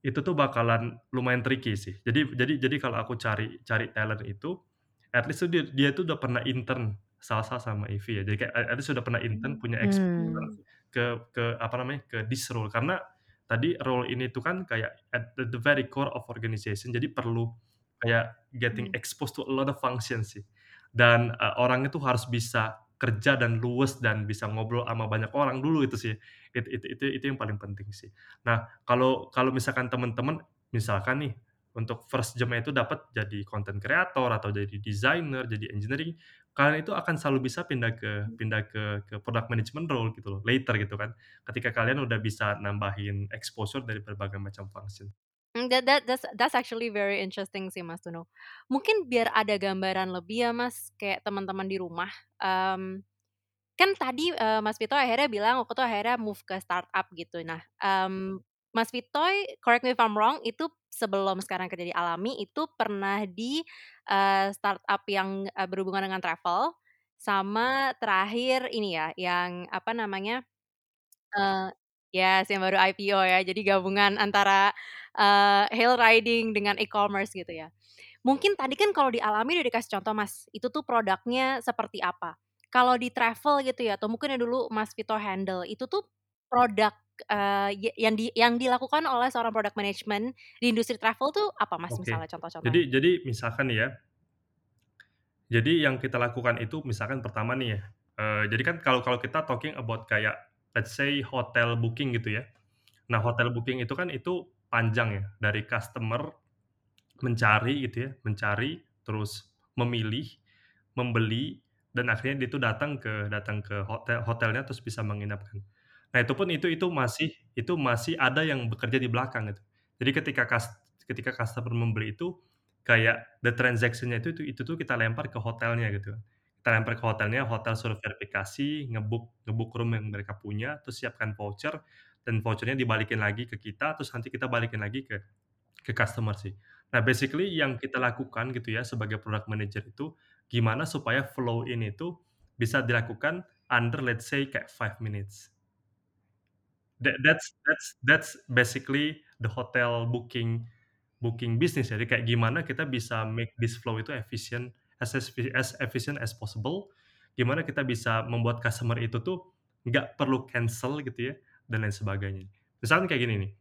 itu tuh bakalan lumayan tricky sih. Jadi jadi jadi kalau aku cari cari talent itu, at least tuh dia dia tuh udah pernah intern Salsa sama Ivy ya. Jadi kayak at least sudah pernah intern, punya exposure Mmm. ke ke apa namanya, ke this role. Karena tadi role ini tuh kan kayak at the the very core of organization, jadi perlu kayak getting Mmm. exposed to a lot of function sih. Dan, eee, orang itu harus bisa kerja dan luwes dan bisa ngobrol sama banyak orang dulu itu sih. It it itu itu yang paling penting sih. Nah, kalau kalau misalkan teman-teman, misalkan nih untuk first job-nya itu dapat jadi content creator atau jadi designer, jadi engineering, kalian itu akan selalu bisa pindah ke pindah ke ke product management role gitu loh, later gitu kan. Ketika kalian udah bisa nambahin exposure dari berbagai macam function. Mmm, that that that's that's actually very interesting sih Mas Tono. Mungkin biar ada gambaran lebih ya Mas, kayak teman-teman di rumah, mmm, kan tadi, eee, Mas Vito akhirnya bilang waktu itu akhirnya move ke startup gitu. Nah, mmm, Mas Vitoy, correct me if I'm wrong, itu sebelum sekarang kerja di Alami, itu pernah di, eee, startup yang, eee, berhubungan dengan travel, sama terakhir ini ya, yang apa namanya, eee, yes, yang baru IPO ya. Jadi gabungan antara, eee, hail riding dengan e-commerce gitu ya. Mungkin tadi kan kalau di Alami udah dikasih contoh Mas, itu tuh produknya seperti apa. Kalau di travel gitu ya, atau mungkin yang dulu Mas Vito handle, itu tuh produk, ya yang di yang dilakukan oleh seorang product management di industri travel tuh apa Mas Oke. misalnya contoh-contohnya? Jadi jadi misalkan ya jadi yang kita lakukan itu misalkan pertama nih ya, eee, jadi kan kalau kalau kita talking about kayak let's say hotel booking gitu ya. Nah, hotel booking itu kan itu panjang ya, dari customer mencari gitu ya, mencari, terus memilih, membeli dan akhirnya dia itu datang ke datang ke hotel hotelnya terus bisa menginap kan. Nah itu pun itu itu masih itu masih ada yang bekerja di belakang gitu. Jadi ketika kas ketika customer membeli itu, kayak the transaction-nya itu itu tuh kita lempar ke hotelnya gitu. Kita lempar ke hotelnya, hotel suruh verifikasi, nge-book nge-book room yang mereka punya, terus siapkan voucher, dan voucher-nya dibalikin lagi ke kita, terus nanti kita balikin lagi ke ke customer sih. Nah basically yang kita lakukan gitu ya sebagai product manager itu, gimana supaya flow ini tuh bisa dilakukan under let's say kayak 5 minutes. That that's that's that's basically the hotel booking booking business. Jadi kayak gimana kita bisa make this flow itu efisien as as efficient as possible, gimana kita bisa membuat customer itu tuh nggak perlu cancel gitu ya, dan lain sebagainya. Misalkan kayak gini nih,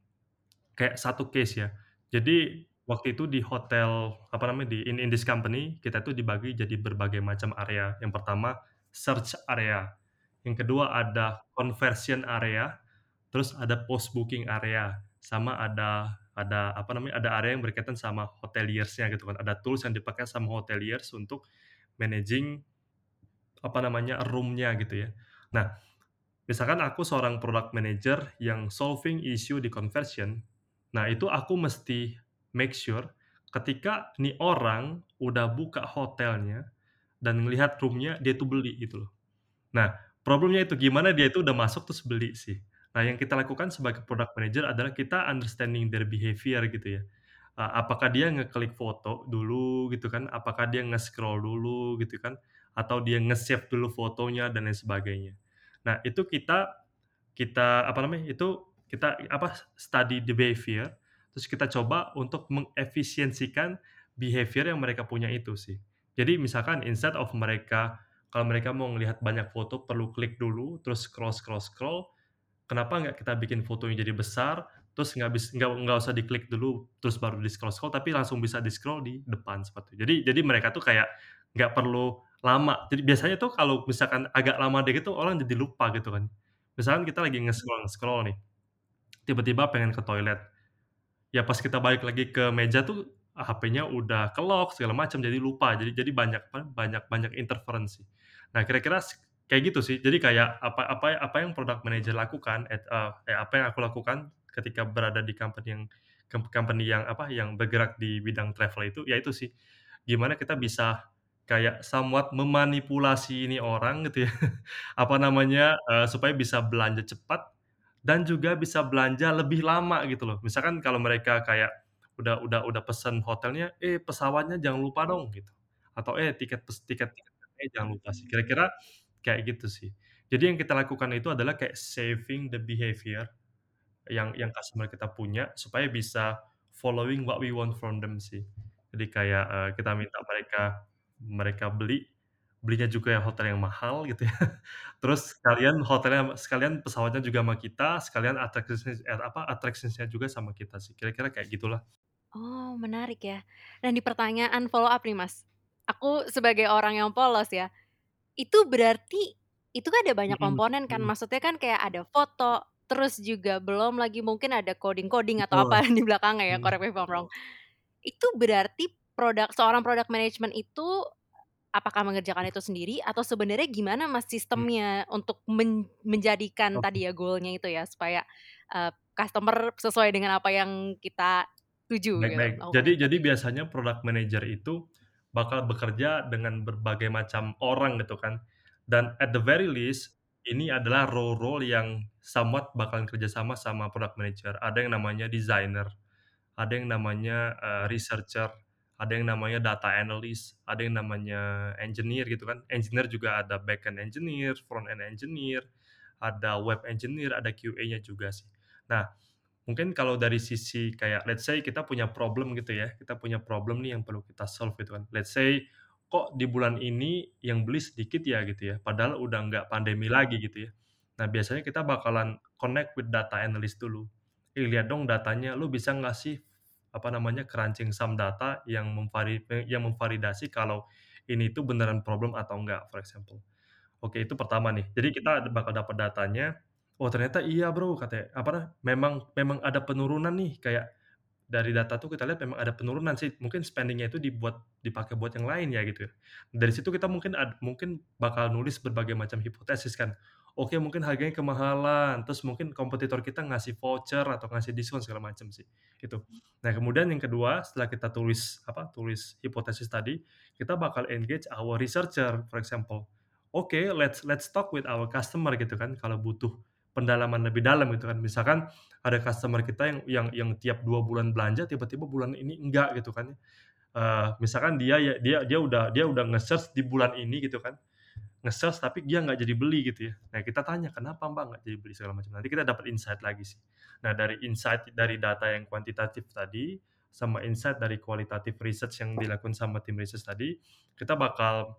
kayak satu case ya, jadi waktu itu di hotel, apa namanya, di in in this company, kita tuh dibagi jadi berbagai macam area. Yang pertama, search area, yang kedua ada conversion area, terus ada post booking area, sama ada ada apa namanya, ada area yang berkaitan sama hoteliers-nya gitu kan. Ada tools yang dipakai sama hoteliers untuk managing apa namanya, room-nya gitu ya. Nah, misalkan aku seorang product manager yang solving issue di conversion, nah itu aku mesti make sure ketika nih orang udah buka hotelnya dan ngelihat room-nya, dia tuh beli gitu loh. Nah, problemnya itu gimana dia itu udah masuk terus beli sih. Nah, yang kita lakukan sebagai product manager adalah kita understanding their behavior gitu ya. Apakah dia ngeklik foto dulu gitu kan, apakah dia nge-scroll dulu gitu kan, atau dia nge-save dulu fotonya dan lain sebagainya. Nah, itu kita kita apa namanya, itu kita apa, study the behavior, terus kita coba untuk mengefisiensikan behavior yang mereka punya itu sih. Jadi misalkan instead of mereka kalau mereka mau ngelihat banyak foto perlu klik dulu, terus scroll scroll scroll, kenapa nggak kita bikin fotonya jadi besar, terus nggak bis nggak nggak usah diklik dulu, terus baru di-scroll-scroll, tapi langsung bisa di-scroll di depan seperti itu. Jadi jadi mereka tuh kayak nggak perlu lama. Jadi biasanya tuh kalau misalkan agak lama dikit tuh orang jadi lupa gitu kan. Misalkan kita lagi nge-scroll-nge-scroll nih, tiba-tiba pengen ke toilet. Ya pas kita balik lagi ke meja tuh, HP-nya udah ke-lock segala macam, jadi lupa. Jadi jadi banyak banyak banyak interference sih. Nah kira-kira kayak gitu sih. Jadi kayak apa apa apa yang product manager lakukan, et eee, eh, apa yang aku lakukan ketika berada di company yang com company yang apa, yang bergerak di bidang travel itu, ya itu sih. Gimana kita bisa kayak somewhat memanipulasi ini orang gitu ya, apa namanya, eee, supaya bisa belanja cepat dan juga bisa belanja lebih lama gitu loh. Misalkan kalau mereka kayak udah udah udah pesen hotelnya, "Eh, pesawatnya jangan lupa dong," gitu. Atau, "Eh, tiket pes tiket tiketnya jangan lupa sih." Kira-kira kayak gitu sih. Jadi yang kita lakukan itu adalah kayak saving the behavior yang yang customer kita punya supaya bisa following what we want from them sih. Jadi kayak, eee, kita minta mereka mereka beli, belinya juga yang hotel yang mahal gitu ya. Terus sekalian hotelnya sekalian pesawatnya juga sama kita, sekalian attractions eh, apa, attractions-nya juga sama kita sih. Kira-kira kayak gitulah. Oh, menarik ya. Dan di pertanyaan follow up nih, Mas. Aku sebagai orang yang polos ya, itu berarti itu kan ada banyak Mhm komponen kan, mhm. maksudnya kan kayak ada foto, terus juga belum lagi mungkin ada coding-coding atau Betul. apa di belakangnya ya, Mhm. correct me if I'm wrong. Itu berarti produk seorang product management itu apakah mengerjakan itu sendiri atau sebenarnya gimana Mas Mmm. sistemnya untuk men menjadikan Oke. tadi ya goal-nya itu ya supaya, eee, customer sesuai dengan apa yang kita tuju Baik gitu, baik. lakukan Jadi jadi biasanya product manager itu bakal bekerja dengan berbagai macam orang gitu kan. Dan at the very least, ini adalah role-role yang somewhat bakalan kerja sama product manager. Ada yang namanya designer, ada yang namanya, eee, researcher, ada yang namanya data analyst, ada yang namanya engineer gitu kan. Engineer juga ada backend engineer, front end engineer, ada web engineer, ada QA-nya juga sih. Nah, mungkin kalau dari sisi kayak let's say kita punya problem gitu ya, kita punya problem nih yang perlu kita solve gitu kan. Let's say, kok di bulan ini yang beli sedikit ya gitu ya, padahal udah nggak pandemi lagi gitu ya. Nah, biasanya kita bakalan connect with data analyst dulu. "Eh, lihat dong datanya, lu bisa nggak sih, apa namanya, crunching some data yang memvari yang memvalidasi kalau ini tuh beneran problem atau enggak?" For example. Oke, itu pertama nih. Jadi kita bakal dapat datanya, "Oh ternyata iya Bro," katanya, apa nah, "memang memang ada penurunan nih kayak dari data tuh kita lihat memang ada penurunan sih, mungkin spending-nya itu dibuat dipakai buat yang lain ya gitu ya. Dari situ kita mungkin ad mungkin bakal nulis berbagai macam hipotesis kan. Oke mungkin harganya kemahalan, terus mungkin kompetitor kita ngasih voucher atau ngasih diskon segala macam sih, gitu. Nah kemudian yang kedua setelah kita tulis apa, tulis hipotesis tadi, kita bakal engage our researcher for example. Oke let's let's talk with our customer gitu kan, kalau butuh pendalaman lebih dalam gitu kan. Misalkan ada customer kita yang yang yang tiap 2 bulan belanja tiba-tiba bulan ini enggak gitu kan. Eee, misalkan dia ya dia dia udah dia udah nge-search di bulan ini gitu kan, nge-search tapi dia nggak jadi beli gitu ya. Nah kita tanya, "Kenapa Mbak nggak jadi beli?" Segala macam. Nanti kita dapat insight lagi sih. Nah dari insight dari data yang kuantitatif tadi, sama insight dari kualitatif research yang dilakukan sama tim research tadi, kita bakal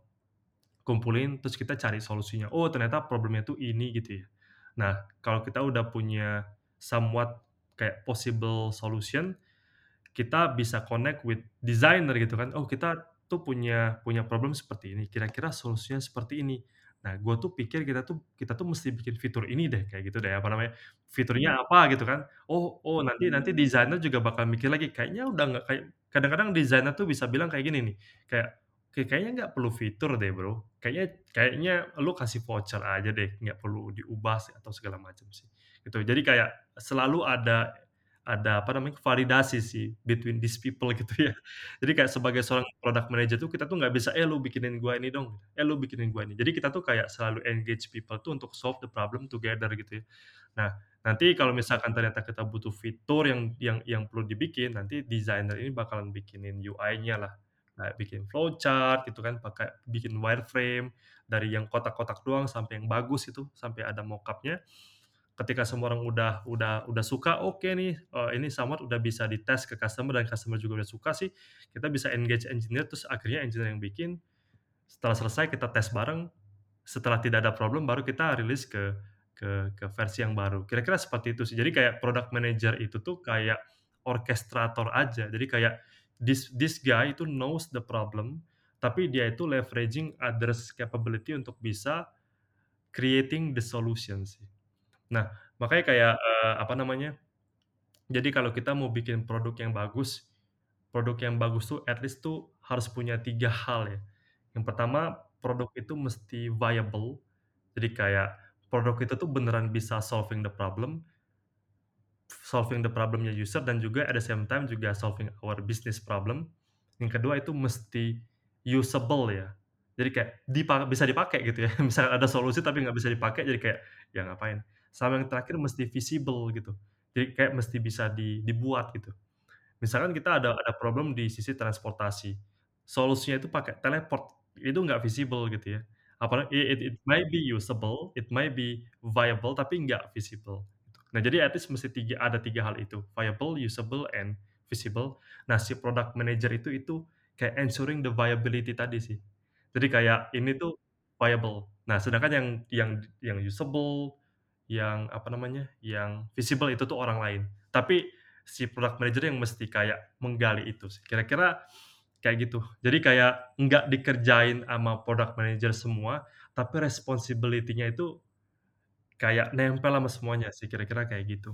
kumpulin terus kita cari solusinya. Oh ternyata problemnya tuh ini gitu ya. Nah kalau kita udah punya somewhat kayak possible solution, kita bisa connect with designer gitu kan. Oh kita tuh punya punya problem seperti ini, kira-kira solusinya seperti ini. Nah gua tuh pikir kita tuh kita tuh mesti bikin fitur ini deh, kayak gitu deh, apa namanya, fiturnya apa gitu kan. Oh oh nanti nanti designer juga bakal mikir lagi, kayaknya udah nggak kayak kadang-kadang designer tuh bisa bilang kayak gini nih, kayak, "Oke kayaknya nggak perlu fitur deh Bro, kayaknya kayaknya lu kasih voucher aja deh, nggak perlu diubah sih," atau segala macam sih, gitu. Jadi kayak selalu ada ada apa namanya, validasi sih between these people gitu ya. Jadi kayak sebagai seorang product manager tuh kita tuh nggak bisa, "Eh lu bikinin gua ini dong, eh lu bikinin gua ini." Jadi kita tuh kayak selalu engage people tuh untuk solve the problem together gitu ya. Nah nanti kalau misalkan ternyata kita butuh fitur yang yang yang perlu dibikin, nanti designer ini bakalan bikinin UI-nya lah. Kayak bikin flowchart gitu kan, pakai bikin wireframe, dari yang kotak-kotak doang sampai yang bagus itu, sampai ada mockup-nya. Ketika semua orang udah udah udah suka, oke nih, eee, ini somewhat udah bisa dites ke customer dan customer juga udah suka sih, kita bisa engage engineer, terus akhirnya engineer yang bikin, setelah selesai kita tes bareng, setelah tidak ada problem baru kita release ke ke ke versi yang baru. Kira-kira seperti itu sih. Jadi kayak product manager itu tuh kayak orkestrator aja. Jadi kayak this this guy itu knows the problem, tapi dia itu leveraging others capability untuk bisa creating the solution sih. Nah makanya kayak, eee, apa namanya, jadi kalau kita mau bikin produk yang bagus, produk yang bagus tuh at least tuh harus punya 3 hal ya. Yang pertama, produk itu mesti viable, jadi kayak produk itu tuh beneran bisa solving the problem solving the problem-nya user dan juga at the same time juga solving our business problem. Yang kedua itu mesti usable ya. Jadi kayak dipa bisa dipakai gitu ya. Misalnya ada solusi tapi nggak bisa dipakai jadi kayak, ya ngapain. Sama yang terakhir mesti visible gitu. Jadi kayak mesti bisa di dibuat gitu. Misalkan kita ada ada problem di sisi transportasi, solusinya itu pakai teleport, itu nggak visible gitu ya. Apalagi it it it might be usable, it might be viable, tapi nggak visible. Nah jadi at least mesti tiga ada 3 hal itu, viable, usable, and visible. Nah si product manager itu itu kayak ensuring the viability tadi sih. Jadi kayak ini tuh viable. Nah sedangkan yang yang yang usable, yang apa namanya, yang visible itu tuh orang lain. Tapi si product manager yang mesti kayak menggali itu sih. Kira-kira kayak gitu. Jadi kayak nggak dikerjain sama product manager semua, tapi responsibility-nya itu kayak nempel sama semuanya sih, kira-kira kayak gitu.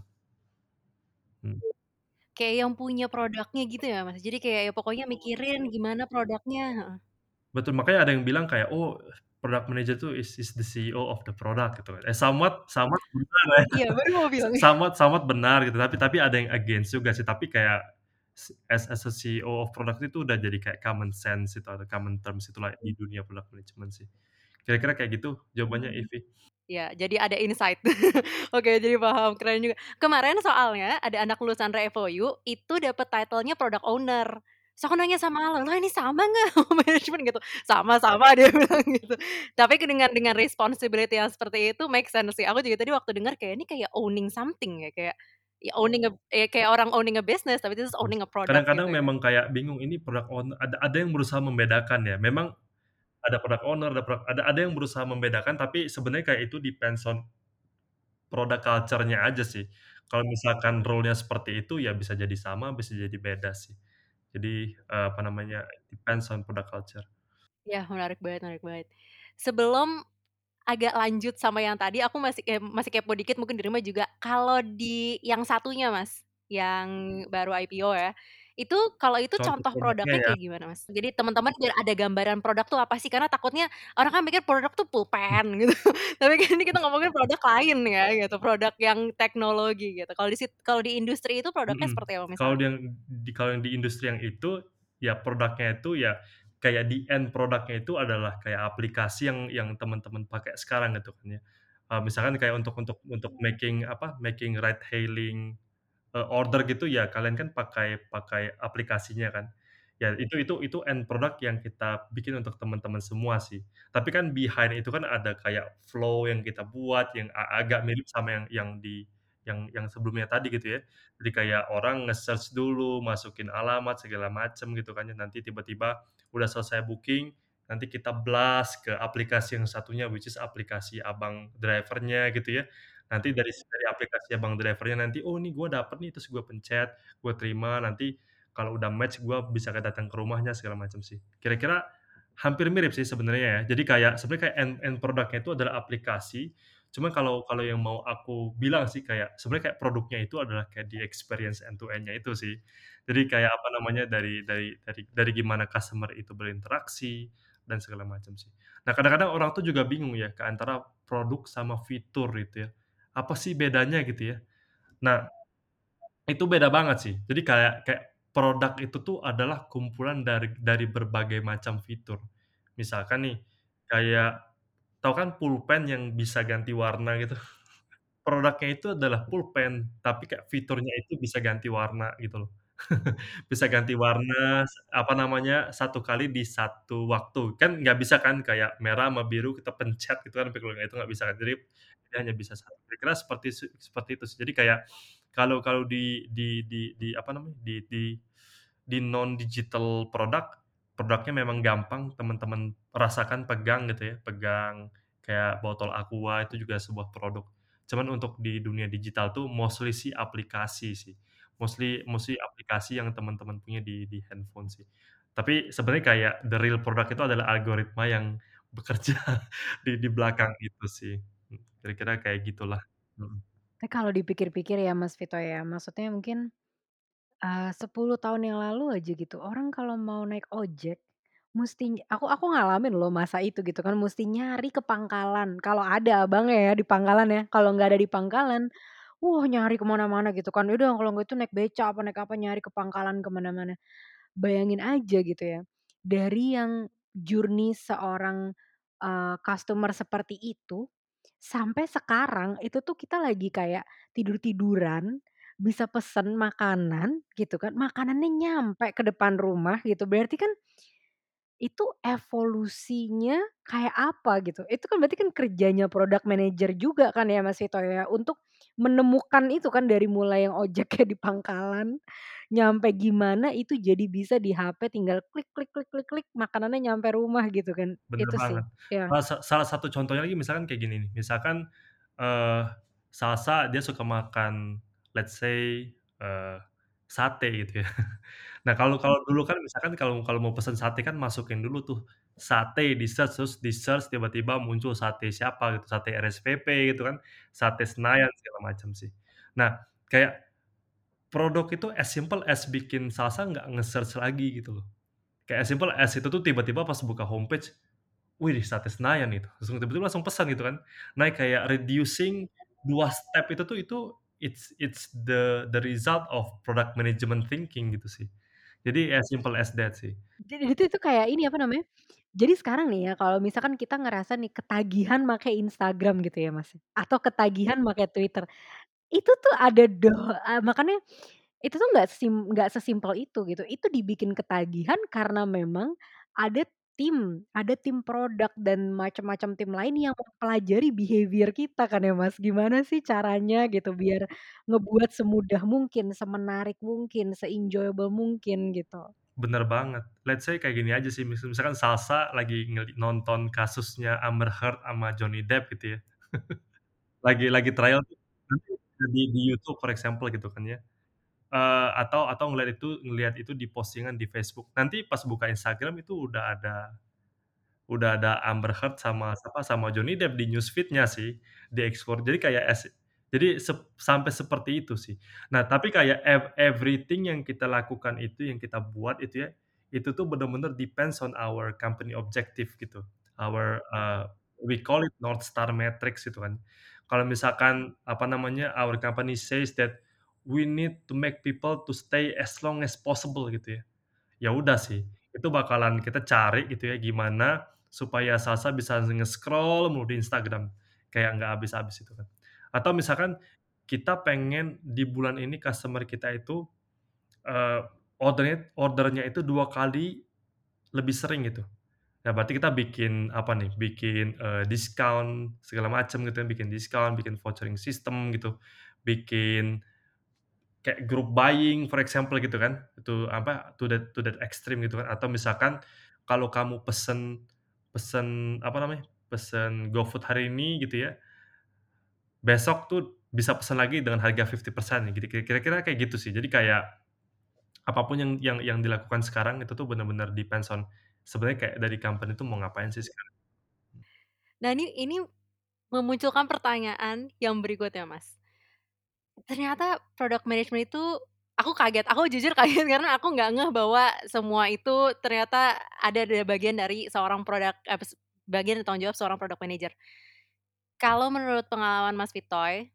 Hmm. Kayak yang punya produknya gitu ya, Mas? Jadi kayak ya pokoknya mikirin gimana produknya heeh. Betul, makanya ada yang bilang kayak, "Oh, product manager tuh is is the CEO of the product," gitu kan. Eh, somewhat somewhat benar ya. Iya, baru mau bilang. Somewhat somewhat benar gitu, tapi tapi ada yang against juga sih. Tapi kayak s as as a CEO of product itu udah jadi kayak common sense itu atau common terms itulah di dunia product management sih. Kira-kira kayak gitu jawabannya, Ivi. Ya, jadi ada insight. Oke, jadi paham, keren juga. Kemarin soalnya ada anak lulusan Revoyu, itu dapet title-nya product owner. Terus aku nanya sama Alang, "Lah ini sama nggak manajemen?" Gitu. "Sama sama," dia bilang gitu. Tapi dengan dengan responsibility yang seperti itu make sense sih. Aku juga tadi waktu denger kayak ini kayak owning something ya, kayak ya owning a ya kayak orang owning a business, tapi this is owning a product Kadang-kadang gitu ya. memang kayak bingung ini product owner ada ada yang berusaha membedakan ya. Memang ada product owner, ada product ada ada yang berusaha membedakan, tapi sebenarnya kayak itu depends on product culture-nya aja sih. Kalau misalkan role-nya seperti itu, ya bisa jadi sama, bisa jadi beda sih. Jadi, eee, apa namanya, depends on product culture. Iya, menarik banget menarik banget. Sebelum agak lanjut sama yang tadi, aku masih, eee, masih kepo dikit mungkin di rumah juga. Kalau di yang satunya, Mas yang baru IPO ya. Itu kalau itu Contoh contoh produknya produknya ya? kayak gimana, Mas? Jadi teman-teman biar ada gambaran produk tuh apa sih? Karena takutnya orang kan mikir produk tuh Mmm. pulpen gitu, tapi kan ini kita ngomongin produk lain ya gitu, produk yang teknologi gitu. Kalau di sit kalau di industri itu produknya Mhm, seperti apa kalau misalnya? yang di kalau yang di industri yang itu, ya produknya itu ya kayak di end produknya itu adalah kayak aplikasi yang yang teman-teman pakai sekarang gitu kan ya. Eee, misalkan kayak untuk untuk untuk making apa, making ride hailing, eee, order gitu ya kalian kan pakai pakai aplikasinya kan. Ya itu itu itu end product yang kita bikin untuk teman-teman semua sih. Tapi kan behind itu kan ada kayak flow yang kita buat yang agak mirip sama yang yang di yang yang sebelumnya tadi gitu ya. Jadi kayak orang nge-search dulu, masukin alamat segala macam gitu kan nanti tiba-tiba udah selesai booking, nanti kita blast ke aplikasi yang satunya, which is aplikasi abang driver-nya gitu ya. Nanti dari dari aplikasi abang driver-nya nanti, "Oh ini gua dapet nih," terus gua pencet, gua terima, nanti kalau udah match gua bisa datang ke rumahnya segala macam sih. Kira-kira hampir mirip sih sebenarnya ya. Jadi kayak sebenarnya kayak end end product-nya itu adalah aplikasi, cuma kalau kalau yang mau aku bilang sih kayak sebenarnya kayak produknya itu adalah kayak di experience end to end-nya itu sih. Jadi kayak apa namanya, dari dari dari dari gimana customer itu berinteraksi dan segala macam sih. Nah kadang-kadang orang tuh juga bingung ya ke antara produk sama fitur gitu ya. Apa sih bedanya gitu ya. Nah, itu beda banget sih. Jadi kayak kayak produk itu tuh adalah kumpulan dari dari berbagai macam fitur. Misalkan nih, kayak tahu kan pulpen yang bisa ganti warna gitu? Produknya itu adalah pulpen, tapi kayak fiturnya itu bisa ganti warna gitu loh. Bisa ganti warna, apa namanya, 1 kali di 1 waktu. Kan nggak bisa kan kayak merah ama biru kita pencet gitu kan, yang itu nggak bisa kan. Jadi hanya bisa 1. Kira-kira seperti seperti itu. Jadi kayak kalau kalau di di di di apa namanya, di di di non-digital product, produknya memang gampang teman-teman rasakan, pegang gitu ya, pegang kayak botol Aqua itu juga sebuah produk. Cuman untuk di dunia digital tuh mostly sih aplikasi sih. Mostly mostly aplikasi yang teman-teman punya di di handphone sih. Tapi sebenarnya kayak the real product itu adalah algoritma yang bekerja di di belakang itu sih. Mmm, kira-kira kayak gitulah. Mhm. Tapi kalau dipikir-pikir ya Mas Vito ya, maksudnya mungkin, eee, 10 tahun yang lalu aja gitu, orang kalau mau naik ojek, musti aku aku ngalamin loh masa itu gitu kan, musti nyari ke pangkalan, kalau ada abangnya ya di pangkalan ya, kalau nggak ada di pangkalan, wah nyari ke mana-mana gitu kan. Udah kalau nggak itu naik beca, apa naik apa, nyari ke pangkalan ke mana-mana. Bayangin aja gitu ya, dari yang journey seorang, eee, customer seperti itu, sampai sekarang itu tuh kita lagi kayak tidur-tiduran, bisa pesen makanan gitu kan, makanannya nyampe ke depan rumah gitu, berarti kan itu evolusinya kayak apa gitu. Itu kan berarti kan kerjanya product manager juga kan ya Mas Vito ya, untuk menemukan itu kan dari mulai yang ojeknya di pangkalan, nyampe gimana itu jadi bisa di HP tinggal klik klik klik klik klik, makanannya nyampe rumah gitu kan. Bener Itu sih, banget. iya. Salah sa salah satu contohnya lagi misalkan kayak gini nih, misalkan, eee, Salsa dia suka makan let's say, eee, sate gitu ya. Nah kalau kalau dulu kan misalkan kalau kalau mau pesen sate kan masukin dulu tuh, sate di-search, terus di-search tiba-tiba muncul sate siapa gitu, sate RSPP gitu kan, sate Senayan segala macam sih. Nah, kayak produk itu as simple as bikin Salsa nggak nge-search lagi gitu loh. Kayak as simple as itu tuh tiba-tiba pas buka homepage, "Wih sate Senayan itu," langsung tiba-tiba langsung pesan gitu kan. Nah kayak reducing 2 step itu tuh itu it's it's the the result of product management thinking gitu sih. Jadi as simple as that sih. Jadi itu tuh kayak ini apa namanya, jadi sekarang nih ya kalau misalkan kita ngerasa nih ketagihan make Instagram gitu ya Mas, atau ketagihan make Twitter, itu tuh ada do eee, makanya itu tuh nggak sim nggak sesimpel itu gitu, itu dibikin ketagihan karena memang ada tim ada tim produk dan macam-macam tim lain yang mempelajari behavior kita kan ya Mas, gimana sih caranya gitu biar ngebuat semudah mungkin, semenarik mungkin, se-enjoyable mungkin gitu. Bener banget. Let's say kayak gini aja sih, mis misalkan Salsa lagi nonton kasusnya Amber Heard ama Johnny Depp gitu ya. Lagi lagi trial di di YouTube for example gitu kan ya, eee, atau atau ngelihat itu ngelihat itu di postingan di Facebook, nanti pas buka Instagram itu udah ada udah ada Amber Heard sama siapa, sama Johnny Depp di news feed-nya sih, di-explore. Jadi kayak Jadi sep sampai seperti itu sih. Nah, tapi kayak ev everything yang kita lakukan itu, yang kita buat itu ya, itu tuh bener-bener depends on our company objective gitu. Our, eee, we call it North Star Matrix gitu kan. Kalau misalkan, apa namanya, our company says that we need to make people to stay as long as possible gitu ya. Ya udah sih, itu bakalan kita cari gitu ya, gimana supaya salsa bisa nge-scroll mulu di Instagram, kayak nggak habis-habis itu kan. Atau misalkan kita pengen di bulan ini customer kita itu, eee, ordernya ordernya itu 2 kali lebih sering gitu. Nah, berarti kita bikin apa nih, bikin, eee, diskon segala macam gitu ya, bikin diskon, bikin vouchering system gitu, bikin kayak group buying for example gitu kan, itu apa, to that to that extreme gitu kan. Atau misalkan kalau kamu pesen pesen apa namanya, pesen GoFood hari ini gitu ya, besok tuh bisa pesen lagi dengan harga 50% gitu, kira-kira kayak gitu sih. Jadi kayak apa pun yang yang yang dilakukan sekarang itu tuh benar-benar depends on sebenarnya kayak dari company itu mau ngapain sih sekarang. Nah, ini ini memunculkan pertanyaan yang berikutnya, Mas. Ternyata product management itu aku kaget, aku jujur kaget karena aku nggak ngeh bahwa semua itu ternyata ada ada bagian dari seorang product s bagian tanggung jawab seorang product manager. Kalau menurut pengalaman Mas Vitoy,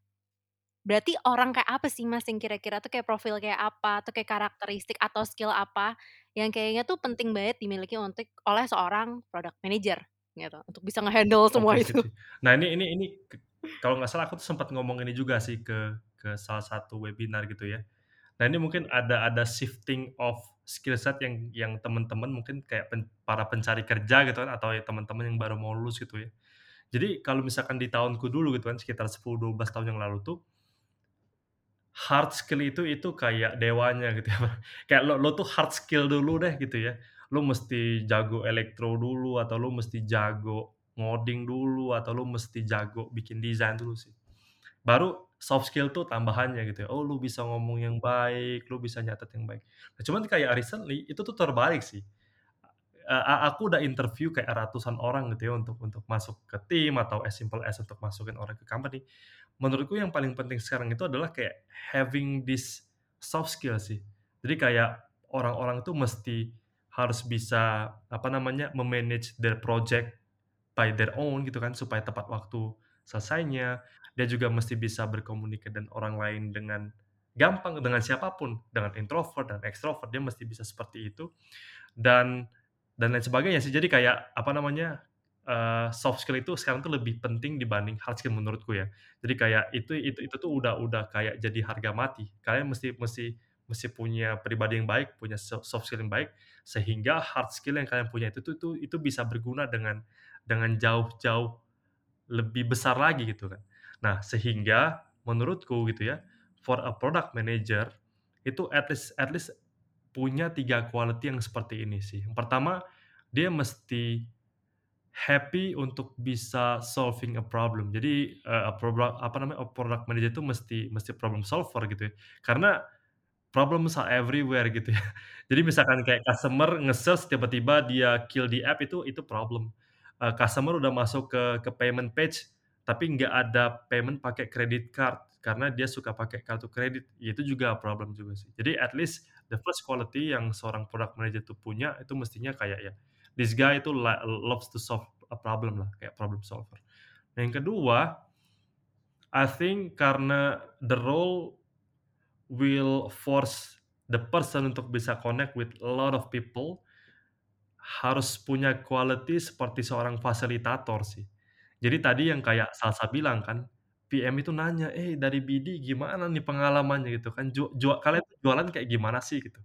berarti orang kayak apa sih, Mas, yang kira-kira tuh kayak profil kayak apa, atau kayak karakteristik atau skill apa yang kayaknya tuh penting banget dimiliki untuk oleh seorang product manager gitu, untuk bisa nge-handle semua itu? Nah, ini ini ini kalau nggak salah aku tuh sempat ngomong ini juga sih ke ke salah satu webinar gitu ya. Nah, ini mungkin ada ada shifting of skill set yang yang teman-teman mungkin kayak pen para pencari kerja gitu kan, atau ya teman-teman yang baru mau lulus gitu ya. Jadi kalau misalkan di tahunku dulu gitu kan, sekitar 10, 12 tahun yang lalu tuh, hard skill itu itu kayak dewanya gitu ya. Kayak lo lo tuh hard skill dulu deh gitu ya. Lu mesti jago elektro dulu, atau lu mesti jago ngoding dulu, atau lu mesti jago bikin desain dulu sih. Baru soft skill tuh tambahannya gitu ya. Oh, lu bisa ngomong yang baik, lu bisa nyatet yang baik. Nah, cuman kayak recently itu tuh terbalik sih. A aku udah interview kayak ratusan orang gitu ya untuk untuk masuk ke tim atau as simple as untuk masukin orang ke company. Menurutku yang paling penting sekarang itu adalah kayak having this soft skill sih. Jadi kayak orang-orang itu mesti harus bisa, apa namanya, me-manage their project by their own gitu kan, supaya tepat waktu selesainya. Dia juga mesti bisa berkomunikasi dengan orang lain dengan gampang, dengan siapa pun, dengan introvert dan ekstrovert, dia mesti bisa seperti itu. Dan dan lain sebagainya sih. Jadi kayak, apa namanya, eee, soft skill itu sekarang tuh lebih penting dibanding hard skill menurutku ya. Jadi kayak itu itu itu tuh udah udah kayak jadi harga mati. Kalian mesti mesti mesti punya pribadi yang baik, punya so soft skill yang baik, sehingga hard skill yang kalian punya itu tuh tuh itu bisa berguna dengan dengan jauh-jauh lebih besar lagi gitu kan. Nah, sehingga menurutku gitu ya, for a product manager, itu at least at least punya 3 quality yang seperti ini sih. Yang pertama, dia mesti happy untuk bisa solving a problem. Jadi, eee, a probla apa namanya, a product manager itu mesti mesti problem solver gitu ya. Karena problems are everywhere gitu ya. Jadi misalkan kayak customer nge-sales tiba-tiba dia kill di app itu itu problem. Eee, customer udah masuk ke ke payment page, tapi nggak ada payment pakai credit card karena dia suka pakai kartu kredit, itu juga problem juga sih. Jadi at least the first quality yang seorang product manager itu punya itu mestinya kayak ya, this guy itu loves to solve a problem lah, kayak problem solver. Nah, yang kedua, I think karena the role will force the person untuk bisa connect with a lot of people, harus punya quality seperti seorang fasilitator sih. Jadi tadi yang kayak Salsa bilang kan, PM itu nanya, "Eh, dari BD gimana nih pengalamannya?" Gitu kan, "Ju kalian jualan kayak gimana sih?" Gitu.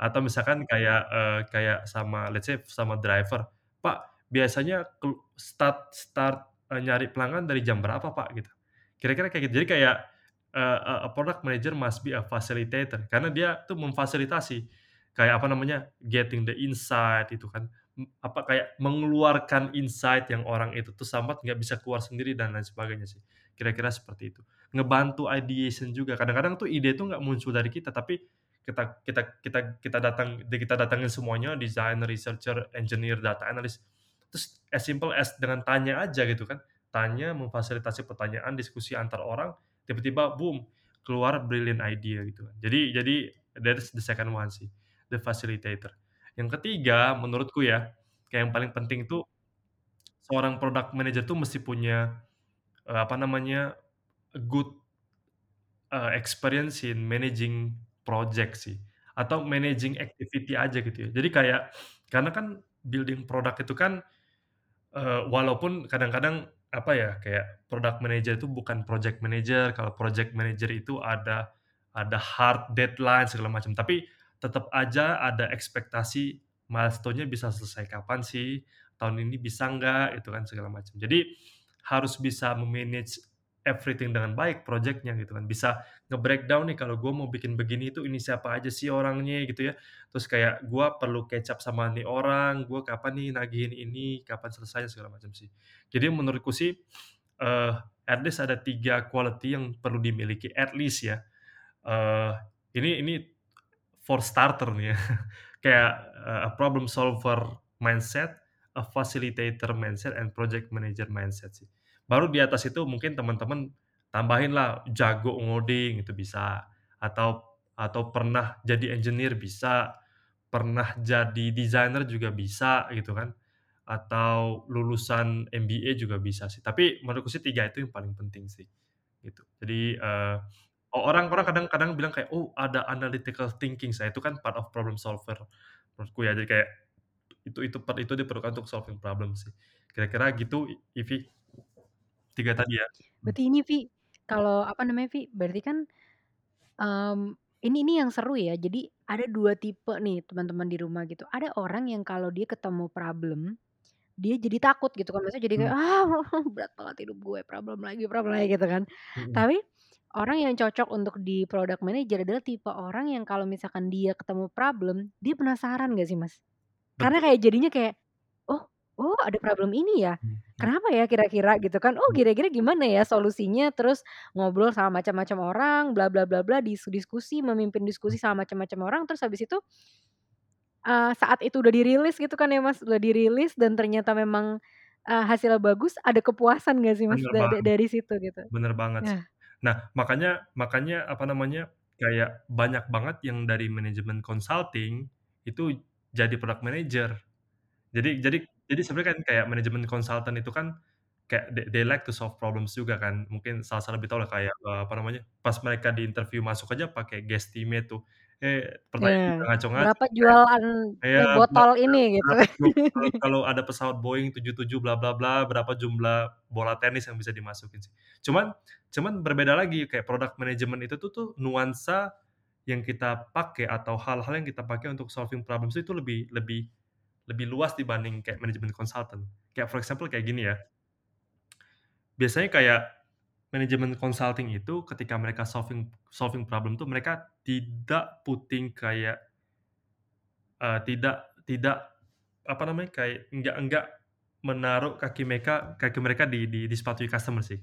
Atau misalkan kayak, eee, kayak sama let's say sama driver, "Pak, biasanya start start, eee, nyari pelanggan dari jam berapa, Pak?" Gitu. Kira-kira kayak gitu. Jadi kayak, eee, a a product manager must be a facilitator, karena dia tuh memfasilitasi, kayak apa namanya, getting the insight itu kan, apa, kayak mengeluarkan insight yang orang itu tuh sambat nggak bisa keluar sendiri dan lain sebagainya sih. Kira-kira seperti itu. Ngebantu ideation juga, kadang-kadang tuh ide itu nggak muncul dari kita, tapi kita kita kita kita datang kita datangin semuanya, designer, researcher, engineer, data analyst, terus as simple as dengan tanya aja gitu kan, tanya, memfasilitasi pertanyaan, diskusi antar orang, tiba-tiba boom, keluar brilliant idea gitu kan. Jadi jadi that's the second one sih, the facilitator. Yang ketiga menurutku ya, kayak yang paling penting tuh seorang product manager tuh mesti punya, eee, apa namanya, good eee, experience in managing project sih, atau managing activity aja gitu ya. Jadi kayak karena kan building product itu kan, eee, walaupun kadang-kadang apa ya, kayak product manager itu bukan project manager, kalau project manager itu ada ada hard deadline segala macam, tapi tetep aja ada ekspektasi milestone-nya bisa selesai kapan sih, tahun ini bisa nggak, itu kan segala macam. Jadi harus bisa me-manage everything dengan baik project-nya gitu kan, bisa nge-breakdown nih kalau gua mau bikin begini tuh ini siapa aja sih orangnya gitu ya, terus kayak gua perlu up sama nih orang, gua kapan nih nagihin ini, kapan selesainya segala macam sih. Jadi menurutku sih, eee, at least ada 3 quality yang perlu dimiliki, at least ya. Eee, ini ini for starter nih ya, kayak, eee, a problem solver mindset, a facilitator mindset, and project manager mindset sih. Baru di atas itu mungkin temen-temen tambahin lah jago ngoding itu bisa, atau atau pernah jadi engineer bisa, pernah jadi designer juga bisa gitu kan, atau lulusan MBA juga bisa sih. Tapi menurutku sih 3 itu yang paling penting sih, gitu. Jadi, eee, o orang orang kadang-kadang bilang kayak, "Oh ada analytical thinking," nah itu kan part of problem solver menurutku ya. Jadi kayak itu itu per itu diperlukan untuk solving problem sih. Kira-kira gitu I 3 tadi ya. Mmm. Berarti ini Vi, kalau apa namanya Vi, berarti kan, mmm, ini ini yang seru ya, jadi ada 2 tipe nih teman-teman di rumah gitu. Ada orang yang kalau dia ketemu problem, dia jadi takut gitu kan, maksudnya jadi kayak, Mmm. "Ah berat banget hidup gue, problem lagi problem lagi," gitu kan. Mhm. Tapi orang yang cocok untuk di product manager adalah tipe orang yang kalau misalkan dia ketemu problem, dia penasaran nggak sih Mas? Karena kayak jadinya kayak, "Oh oh ada problem ini ya? Mhm. Kenapa ya kira-kira?" Gitu kan, "Oh Mmm. kira-kira gimana ya solusinya?" Terus ngobrol sama macam-macam orang, bla bla bla bla, dis diskusi, memimpin Mmm. diskusi sama macam-macam orang, terus habis itu eee, saat itu udah dirilis gitu kan ya Mas, udah dirilis dan ternyata memang, eee, hasilnya bagus, ada kepuasan nggak sih Mas Bener da da banget dari situ gitu? bener banget sih. Nah. Nah makanya makanya apa namanya, kayak banyak banget yang dari manajemen consulting, itu jadi product manager. Jadi jadi jadi sebenarnya kan kayak manajemen consultant itu kan kayak they they like to solve problems juga kan. Mungkin Salsa lebih tahu lah kayak, eee, apa namanya, pas mereka di interview masuk aja pakai guesstimate tuh, eh, pertanyaan juga ngaco-ngaco berapa kayak jualan, ber botol ber ini gitu. berapa kalau kalau ada pesawat Boeing 77 bla bla bla, berapa jumlah bola tenis yang bisa dimasukin sih. Cuman cuman berbeda lagi kayak product management itu tuh tuh nuansa yang kita pakai atau hal-hal yang kita pakai untuk solving problems itu lebih lebih lebih luas dibanding kayak manajemen consultant. Kayak for example kayak gini ya biasanya kayak manajemen consulting itu ketika mereka solving solving problem tuh mereka tidak putting kayak eee, tidak tidak apa namanya, kayak enggak enggak menaruh kaki meka kaki mereka di di di sepatu customer sih.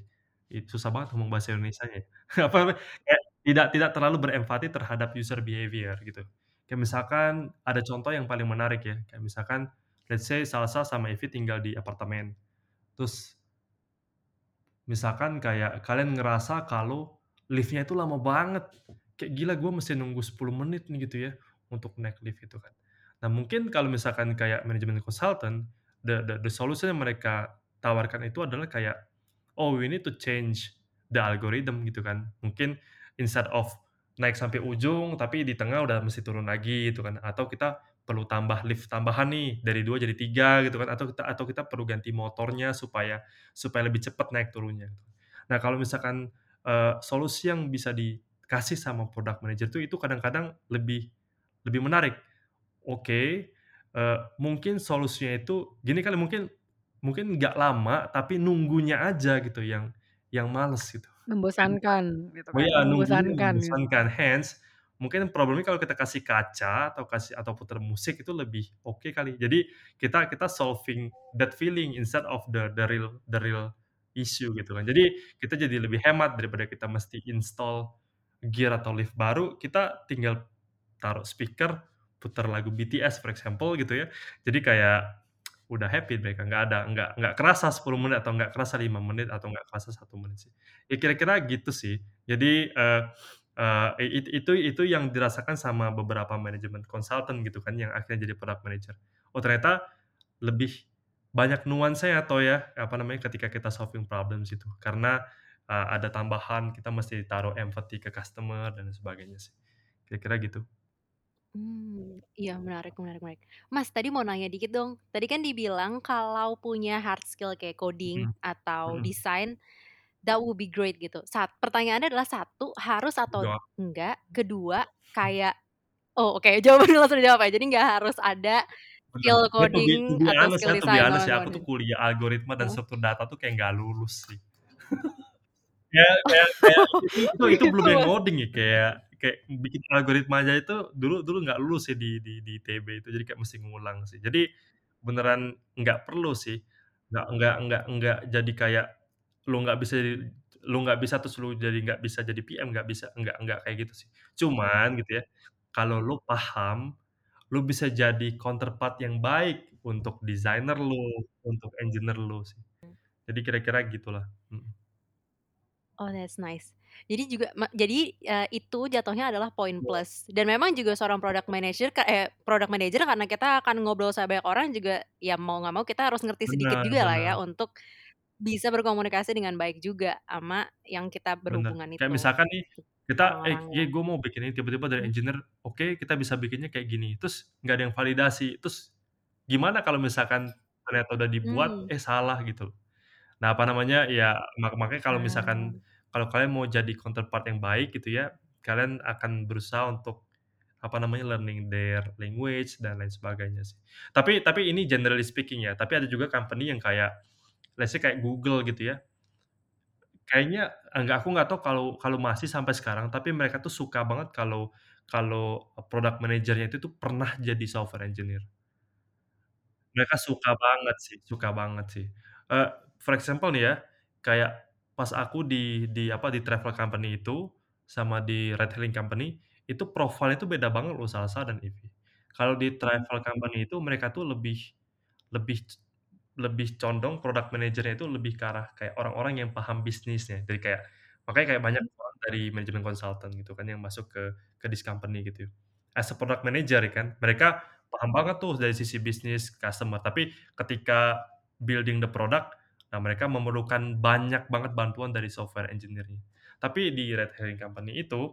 It susah banget ngomong bahasa Indonesianya ya. Apa namanya, tidak tidak terlalu berempati terhadap user behavior gitu. Kayak misalkan ada contoh yang paling menarik ya, kayak misalkan let's say Salsa sama Ivi tinggal di apartemen, terus misalkan kayak kalian ngerasa kalau lift-nya itu lama banget, kayak gila gua mesti nunggu 10 menit nih gitu ya, untuk naik lift gitu kan. Nah mungkin kalau misalkan kayak manajemen consultant, the the the solution yang mereka tawarkan itu adalah kayak, "Oh we need to change the algorithm," gitu kan. Mungkin instead of naik sampai ujung, tapi di tengah udah mesti turun lagi gitu kan, atau kita perlu tambah lift tambahan nih dari 2 jadi 3 gitu kan, atau kita atau kita perlu ganti motornya supaya supaya lebih cepat naik turunnya. Nah kalau misalkan, eee, solusi yang bisa dikasih sama product manager tuh itu kadang-kadang lebih lebih menarik. Oke, eee, mungkin solusinya itu gini kali, mungkin mungkin nggak lama, tapi nunggunya aja gitu yang yang males gitu. Membosankan gitu oh kan, iya, nunggunya membosankan gitu. membosankan, hence mungkin problemnya kalau kita kasih kaca atau kasih atau puter musik itu lebih oke kali. Jadi kita kita solving that feeling instead of the the real the real issue gitu kan. Jadi kita jadi lebih hemat daripada kita mesti install gear atau lift baru, kita tinggal taruh speaker, putar lagu BTS for example gitu ya. Jadi kayak udah happy mereka, nggak ada nggak nggak kerasa 10 menit atau nggak kerasa 5 menit atau nggak kerasa 1 menit sih. Ya kira-kira gitu sih. Jadi, i it itu itu yang dirasakan sama beberapa manajemen konsultan gitu kan, yang akhirnya jadi product manager. Oh ternyata lebih banyak nuansanya atau ya, apa namanya, ketika kita solving problems itu. Karena, eee, ada tambahan kita mesti taruh empathy ke customer dan sebagainya sih. Kira-kira gitu. Mmm, iya menarik menarik menarik. Mas, tadi mau nanya dikit dong. Tadi kan dibilang kalau punya hard skill kayak coding Mhm, atau mhm. desain, that would be great gitu. Sat pertanyaannya adalah 1 harus atau Iya. enggak, kedua kayak oh oke jawabannya langsung dijawab ya, jadi nggak harus ada Bener. skill Ya to be to coding be atau honest skill ya to be desain honest ya, aku tuh coding. kuliah algoritma dan Heeh. struktur data tuh kayak nggak lulus sih. Kayak kayak kayak itu itu Oh itu belum gitu, yang Mas? ngoding ya, kayak kayak bikin algoritma aja itu dulu dulu nggak lulus sih di di di ITB itu, jadi kayak mesti ngulang sih. Jadi beneran nggak perlu sih, nggak nggak nggak nggak jadi kayak lu nggak bisa jadi lu nggak bisa terus lu jadi nggak bisa jadi PM, nggak bisa, nggak nggak kayak gitu sih. Cuman gitu ya, kalau lu paham, lu bisa jadi counterpart yang baik untuk desainer lu, untuk engineer lu sih. Jadi kira-kira gitulah, mhm. Oh that's nice. Jadi juga ma jadi, eee, itu jatuhnya adalah poin Betul. plus dan memang juga seorang product manager ka eh, product manager karena kita akan ngobrol sama banyak orang juga ya mau nggak mau kita harus ngerti sedikit Benar jugalah ya benar. untuk bisa berkomunikasi dengan baik juga ama yang kita Bener. berhubungan Kayak itu, misalkan nih, kita, "Eh, orang-orangnya. gua mau bikin ini," tiba-tiba dari Mhm. engineer, "Oke, kita bisa bikinnya kayak gini." Terus nggak ada yang validasi, terus gimana kalau misalkan ternyata udah dibuat, Mmm. eh salah gitu. Nah apa namanya, ya mak makanya kalau misalkan Ah. kalau kalian mau jadi counterpart yang baik gitu ya, kalian akan berusaha untuk, apa namanya, learning their language dan lain sebagainya sih. Tapi tapi ini generally speaking ya, tapi ada juga company yang kayak let's say kayak Google gitu ya. Kayaknya enggak aku nggak tahu kalau kalau masih sampai sekarang, tapi mereka tuh suka banget kalau kalau product manager-nya itu tuh pernah jadi software engineer. Mereka suka banget sih suka banget sih. Eee, for example nih ya, kayak pas aku di di apa, di travel company itu, sama di ride hailing company, itu profile-nya itu beda banget loh Salsa dan IV. Kalau di travel company itu mereka tuh lebih lebih c lebih condong product manager-nya itu lebih ke arah kayak orang-orang yang paham bisnisnya. Jadi kayak makanya kayak banyak orang dari manajemen konsultan gitu kan yang masuk ke ke this company gitu. As a product manager ya kan, mereka paham banget tuh dari sisi bisnis, customer, tapi ketika building the product, nah mereka memerlukan banyak banget bantuan dari software engineer-nya. Tapi di ride hailing company itu,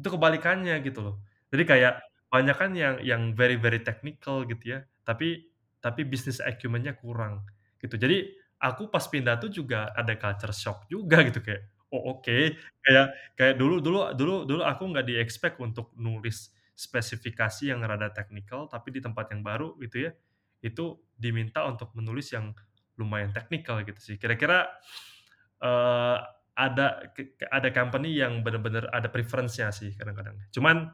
itu kebalikannya gitu loh. Jadi kayak banyakan yang yang very very technical gitu ya, tapi tapi business acumen-nya kurang, gitu. Jadi aku pas pindah tuh juga ada culture shock juga gitu kayak, "Oh oke." Kayak kayak dulu dulu dulu dulu aku nggak di-expect untuk nulis spesifikasi yang rada technical, tapi di tempat yang baru gitu ya, itu diminta untuk menulis yang lumayan technical gitu sih. Kira-kira, eee, ada ada company yang bener-bener ada preference-nya sih kadang-kadang. Cuman,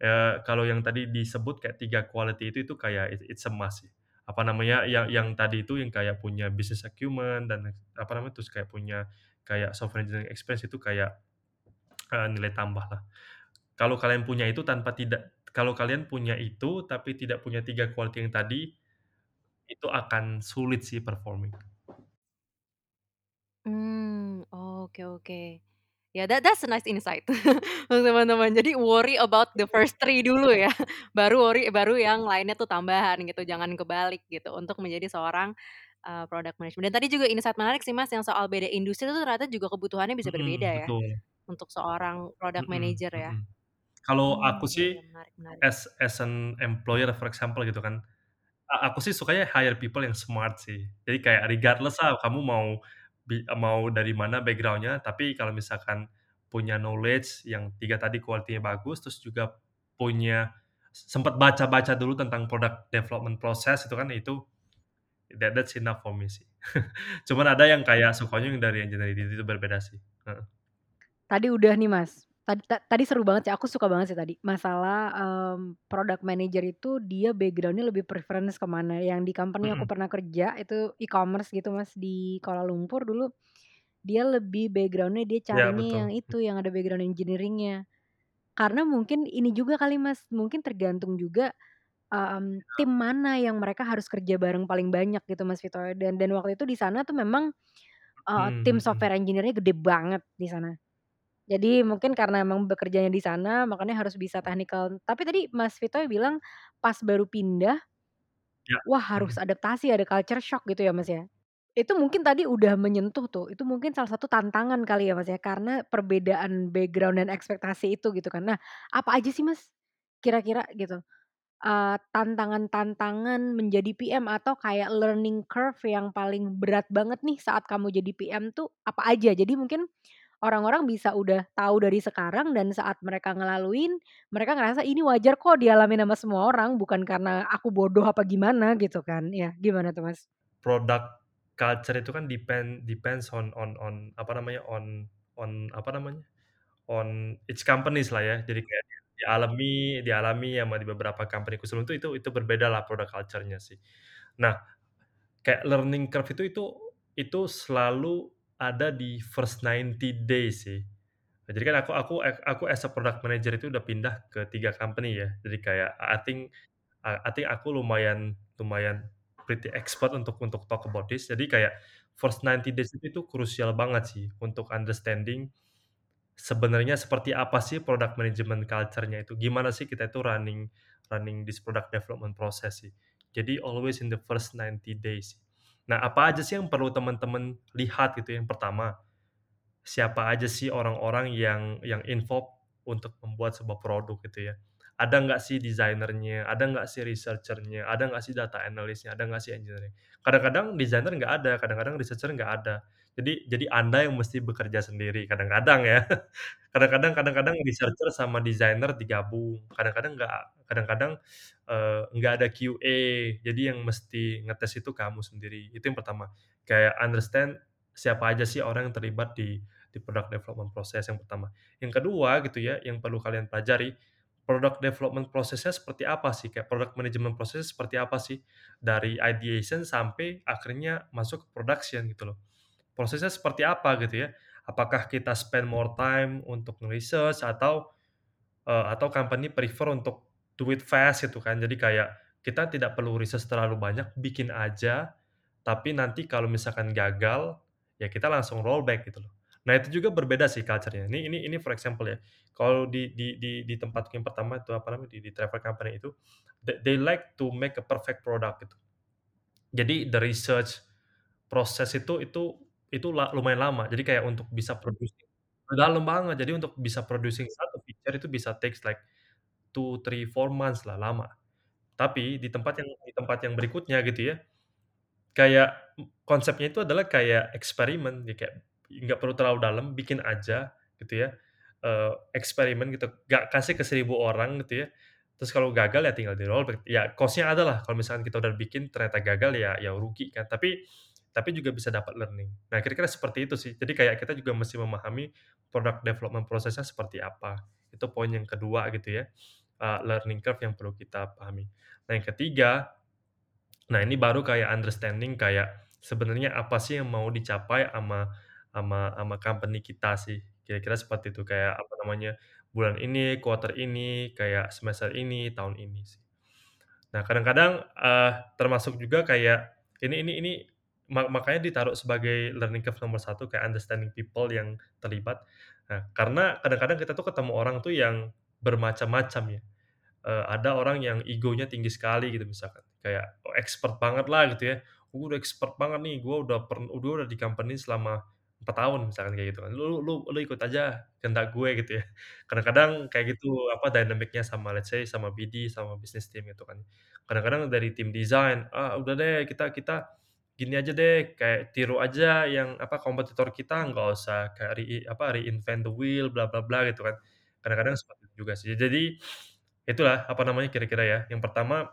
eee, kalau yang tadi disebut kayak 3 quality itu itu kayak it it's a must sih. Apa namanya, yang yang tadi itu yang kayak punya business acumen dan apa namanya, terus kayak punya kayak software engineering experience itu kayak, eee, nilai tambah lah. Kalau kalian punya itu tanpa tidak kalau kalian punya itu, tapi tidak punya 3 quality yang tadi, itu akan sulit sih performing. Mmm, oke oke. Ya that that's a nice insight untuk teman-teman. Jadi worry about the first 3 dulu ya, baru worry baru yang lainnya tuh tambahan gitu, jangan kebalik gitu untuk menjadi seorang, eee, product management. Dan tadi juga insight menarik sih Mas yang soal beda industri itu ternyata juga kebutuhannya bisa berbeda Mhm, ya, betul. untuk seorang product Mhm manager ya. mhm. Kalau aku Mmm, iya sih iya, menarik menarik. as as an employer for example gitu kan, aku sih sukanya hire people yang smart sih. Jadi kayak regardless lah kamu mau mau dari mana background-nya, tapi kalau misalkan punya knowledge yang 3 tadi quality-nya bagus, terus juga punya sempet baca-baca dulu tentang product development process itu kan, itu that that's enough for me sih. Cuman ada yang kayak sukanya yang dari engineering itu berbeda sih. Tadi udah nih Mas, tad ta tadi seru banget sih, aku suka banget sih tadi, masalah, mmm, product manager itu dia background-nya lebih preference ke mana, yang di company aku Mhm. pernah kerja itu e-commerce gitu Mas, di Kuala Lumpur dulu, dia lebih background-nya dia Iya carinya betul, yang itu, yang ada background engineering-nya. Karena mungkin ini juga kali Mas, mungkin tergantung juga, Iya. tim mana yang mereka harus kerja bareng paling banyak gitu Mas Vito, dan dan waktu itu di sana tuh memang, eee, Mhm tim mhm. software engineer-nya gede banget di sana. Jadi mungkin karena emang bekerjanya di sana makanya harus bisa technical. Tapi tadi Mas Vito bilang pas baru pindah Ya, wah mhm. harus adaptasi, ada culture shock gitu ya, Mas, ya? Itu mungkin tadi udah menyentuh tuh, itu mungkin salah satu tantangan kali ya, Mas, ya, karena perbedaan background dan ekspektasi itu gitu kan. Nah, apa aja sih, Mas, kira-kira gitu, eee, tantangan-tantangan menjadi PM atau kayak learning curve yang paling berat banget nih saat kamu jadi PM tuh apa aja? Jadi mungkin orang-orang bisa udah tahu dari sekarang dan saat mereka ngelaluin, mereka ngerasa ini wajar kok dialamin sama semua orang, bukan karena aku bodoh apa gimana gitu kan. Ya, gimana tuh, Mas? Product culture itu kan depend depends on on on apa namanya, on on apa namanya, on each companies lah ya. Jadi kayak dialami dialami sama di beberapa company-ku sebelum itu itu itu berbedalah product culture-nya sih. Nah, kayak learning curve itu itu itu selalu ada di first 90 days sih. Nah, jadi kan aku aku aku as a product manager itu udah pindah ke 3 company ya. Jadi kayak I think I think aku lumayan lumayan pretty expert untuk untuk talk about this. Jadi kayak first 90 days itu krusial banget sih untuk understanding sebenarnya seperti apa sih product management culture-nya itu. Gimana sih kita itu running running this product development process sih. Jadi always in the first 90 days. Nah, apa aja sih yang perlu teman-teman lihat gitu, yang pertama, siapa aja sih orang-orang yang yang involved untuk membuat sebuah produk gitu ya. Ada nggak sih desainer-nya, ada nggak sih researcher-nya, ada nggak sih data analis-nya, ada nggak sih engineer-nya. Kadang-kadang desainer nggak ada, kadang-kadang researcher nggak ada. Jadi jadi Anda yang mesti bekerja sendiri, kadang-kadang ya. Kadang-kadang kadang-kadang researcher sama desainer digabung, kadang-kadang nggak kadang-kadang, eee, nggak ada QA, jadi yang mesti ngetes itu kamu sendiri, itu yang pertama. Kayak understand siapa aja sih orang yang terlibat di di product development proses yang pertama. Yang kedua gitu ya, yang perlu kalian pelajari, product development prosesnya seperti apa sih, kayak product management proses seperti apa sih, dari ideation sampai akhirnya masuk ke production gitu loh. Prosesnya seperti apa gitu ya, apakah kita spend more time untuk nge-research atau, eee, atau company prefer untuk do it fast gitu kan. Jadi kayak kita tidak perlu research terlalu banyak, bikin aja, tapi nanti kalau misalkan gagal, ya kita langsung rollback gitu loh. Nah itu juga berbeda sih culture-nya. Ini ini ini for example ya, kalau di di di di tempatku yang pertama itu apa namanya, di di travel company itu, they they like to make a perfect product gitu. Jadi the research proses itu itu itu lumayan lama. Jadi kayak untuk bisa producing dalam banget. Jadi untuk bisa producing satu feature itu bisa takes like 2, 3, 4 months lah, lama. Tapi di tempat yang di tempat yang berikutnya gitu ya, kayak konsepnya itu adalah kayak eksperimen, ya kayak nggak perlu terlalu dalam, bikin aja gitu ya, eee, eksperimen gitu, nggak kasih ke 1000 orang gitu ya, terus kalau gagal ya tinggal di-rollback. Ya cost-nya ada lah kalau misalkan kita udah bikin ternyata gagal ya ya rugi kan, tapi tapi juga bisa dapat learning. Nah kira-kira seperti itu sih. Jadi kayak kita juga mesti memahami product development prosesnya seperti apa. Itu poin yang kedua gitu ya, eee, learning curve yang perlu kita pahami. Nah yang ketiga Nah, ini baru kayak understanding kayak sebenarnya apa sih yang mau dicapai ama ama ama company kita sih, kira-kira seperti itu. Kayak apa namanya, bulan ini, quarter ini, kayak semester ini, tahun ini sih. Nah, kadang-kadang, eee, termasuk juga kayak ini ini ini ma makanya ditaruh sebagai learning curve nomor satu kayak understanding people yang terlibat. Nah, karena kadang-kadang kita tuh ketemu orang tuh yang bermacam-macam ya. Eee, ada orang yang egonya tinggi sekali gitu misalkan, kayak, oh expert banget lah gitu ya, "Gue udah expert banget nih, gue udah pern gue udah di company selama 4 tahun," misalkan kayak gitu kan, "Lu lu lu ikut aja kehendak gue," gitu ya. Kadang-kadang kayak gitu, apa, dynamic-nya sama let's say sama BD, sama business team gitu kan. Kadang-kadang dari tim desain, "Ah, udah deh kita kita gini aja deh, kayak tiru aja yang, apa, kompetitor kita, nggak usah kayak re apa, reinvent the wheel, bla bla bla," gitu kan. Kadang-kadang seperti itu juga sih. Jadi Itulah, apa namanya, kira-kira ya. Yang pertama,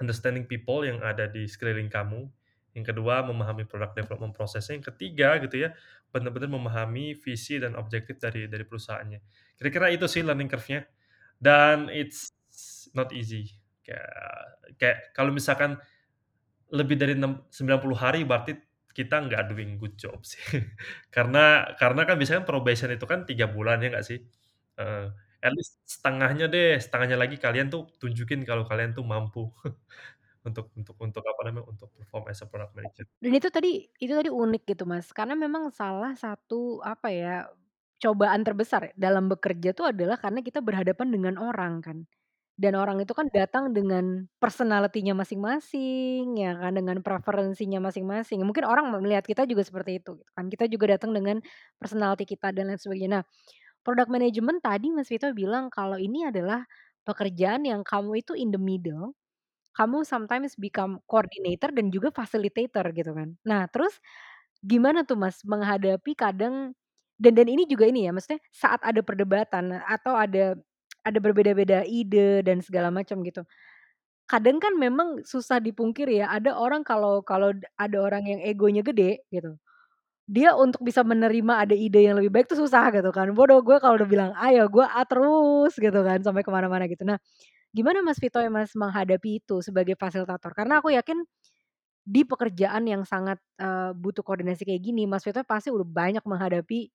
understanding people yang ada di sekeliling kamu. Yang kedua, memahami product development prosesnya. Yang ketiga, gitu ya, benar-benar memahami visi dan objektif dari dari perusahaannya. Kira-kira itu sih learning curve-nya. Dan it's not easy. Kayak kayak kalau misalkan lebih dari enam 90 hari berarti kita nggak doing good job sih. Karena karena kan biasanya probation itu kan 3 bulan, ya nggak sih? Heeh. At least setengahnya deh, setengahnya lagi kalian tuh tunjukin kalau kalian tuh mampu untuk untuk untuk apa namanya, untuk perform as a product manager. Dan itu tadi itu tadi unik gitu, Mas, karena memang salah satu, apa ya, cobaan terbesar dalam bekerja tuh adalah karena kita berhadapan dengan orang kan. Dan orang itu kan datang dengan personality-nya masing-masing, ya kan, dengan preferensinya masing-masing. Mungkin orang melihat kita juga seperti itu, gitu kan. Kita juga datang dengan personality kita dan lain sebagainya. Nah, product management tadi Mas Vito bilang kalau ini adalah pekerjaan yang kamu itu in the middle, kamu sometimes become coordinator dan juga facilitator gitu kan. Nah, terus gimana tuh Mas menghadapi kadang dan dan ini juga ini ya, maksudnya saat ada perdebatan atau ada ada berbeda-beda ide dan segala macam gitu. Kadang kan memang susah dipungkiri ya, ada orang kalau kalau ada orang yang egonya gede gitu, dia untuk bisa menerima ada ide yang lebih baik tuh susah gitu kan. Bodoh gue kalau udah bilang A, ya gue A terus gitu kan sampai ke mana-mana gitu. Nah, gimana Mas Vito ya Mas menghadapi itu sebagai fasilitator? Karena aku yakin di pekerjaan yang sangat, eee, butuh koordinasi kayak gini, Mas Vito pasti udah banyak menghadapi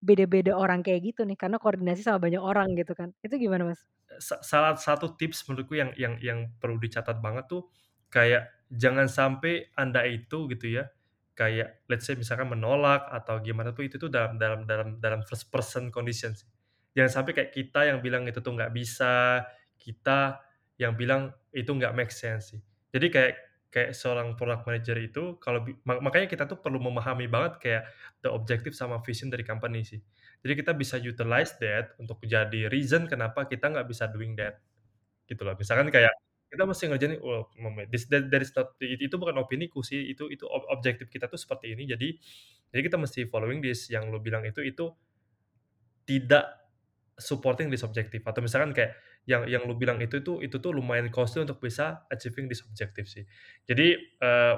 beda-beda orang kayak gitu nih, karena koordinasi sama banyak orang gitu kan. Itu gimana Mas? Sa salah satu tips menurutku yang yang yang perlu dicatat banget tuh, kayak jangan sampai Anda itu gitu ya, kayak let's say misalkan menolak atau gimana tuh, itu tuh dalam dalam dalam dalam first person condition sih. Jangan sampai kayak kita yang bilang itu tuh nggak bisa, kita yang bilang itu nggak make sense sih. Jadi kayak kayak seorang product manager itu kalau makanya kita tuh perlu memahami banget kayak the objective sama vision dari company sih. Jadi kita bisa utilize that untuk jadi reason kenapa kita nggak bisa doing that, gitu loh. Misalkan kayak kita mesti ngerjain nih, oh, this that that is not it itu bukan opiniku sih, itu itu ob objektif kita tuh seperti ini, jadi jadi kita mesti following this, yang lu bilang itu itu tidak supporting this objective atau misalkan kayak yang yang lu bilang itu tuh itu tuh lumayan costly untuk bisa achieving this objective sih. Jadi, eee,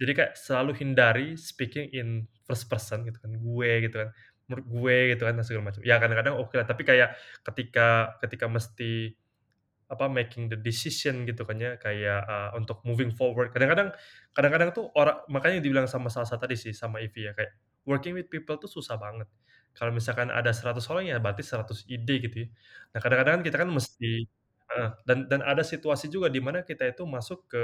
jadi kayak selalu hindari speaking in first person gitu kan, gue gitu kan, menurut gue gitu kan, segala macam. Ya kadang-kadang oke lah, tapi kayak ketika ketika mesti apa, making the decision gitu kan ya, kayak, eee, untuk moving forward. Kadang-kadang kadang-kadang tuh ora makanya dibilang sama salsa tadi sih, sama Ivy ya, kayak working with people tuh susah banget. Kalau misalkan ada 100 orang ya berarti 100 ide gitu ya. Nah kadang-kadang kita kan mesti dan dan ada situasi juga di mana kita itu masuk ke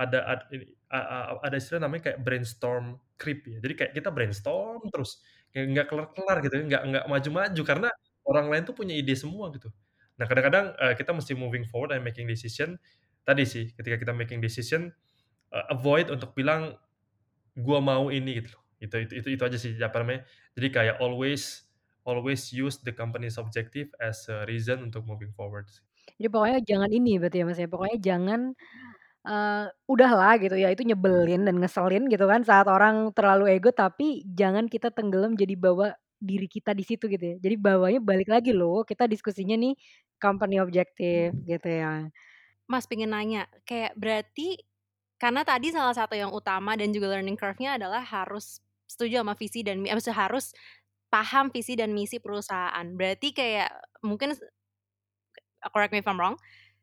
ada ad ini, a a ada istilah namanya kayak brainstorm creep ya. Jadi kayak kita brainstorm terus, kayak nggak kelar-kelar gitu nggak nggak maju-maju karena orang lain tuh punya ide semua gitu. Nah kadang-kadang, eee, kita mesti moving forward and making decision, tadi sih ketika kita making decision, eee, avoid untuk bilang, "Gua mau ini," gitu loh. Itu itu itu itu aja sih, apa namanya, jadi kayak always always use the company's objective as a reason untuk moving forward sih. Jadi pokoknya jangan ini berarti ya Mas ya, pokoknya jangan, eee, udahlah gitu ya, itu nyebelin dan ngeselin gitu kan saat orang terlalu ego, tapi jangan kita tenggelam jadi bawa diri kita di situ gitu ya. Jadi bawanya balik lagi loh, kita diskusinya nih company objective gitu ya. Mas pengen nanya, kayak berarti karena tadi salah satu yang utama dan juga learning curve-nya adalah harus setuju sama visi dan mi maksudnya harus paham visi dan misi perusahaan. Berarti kayak mungkin correct me if I'm wrong,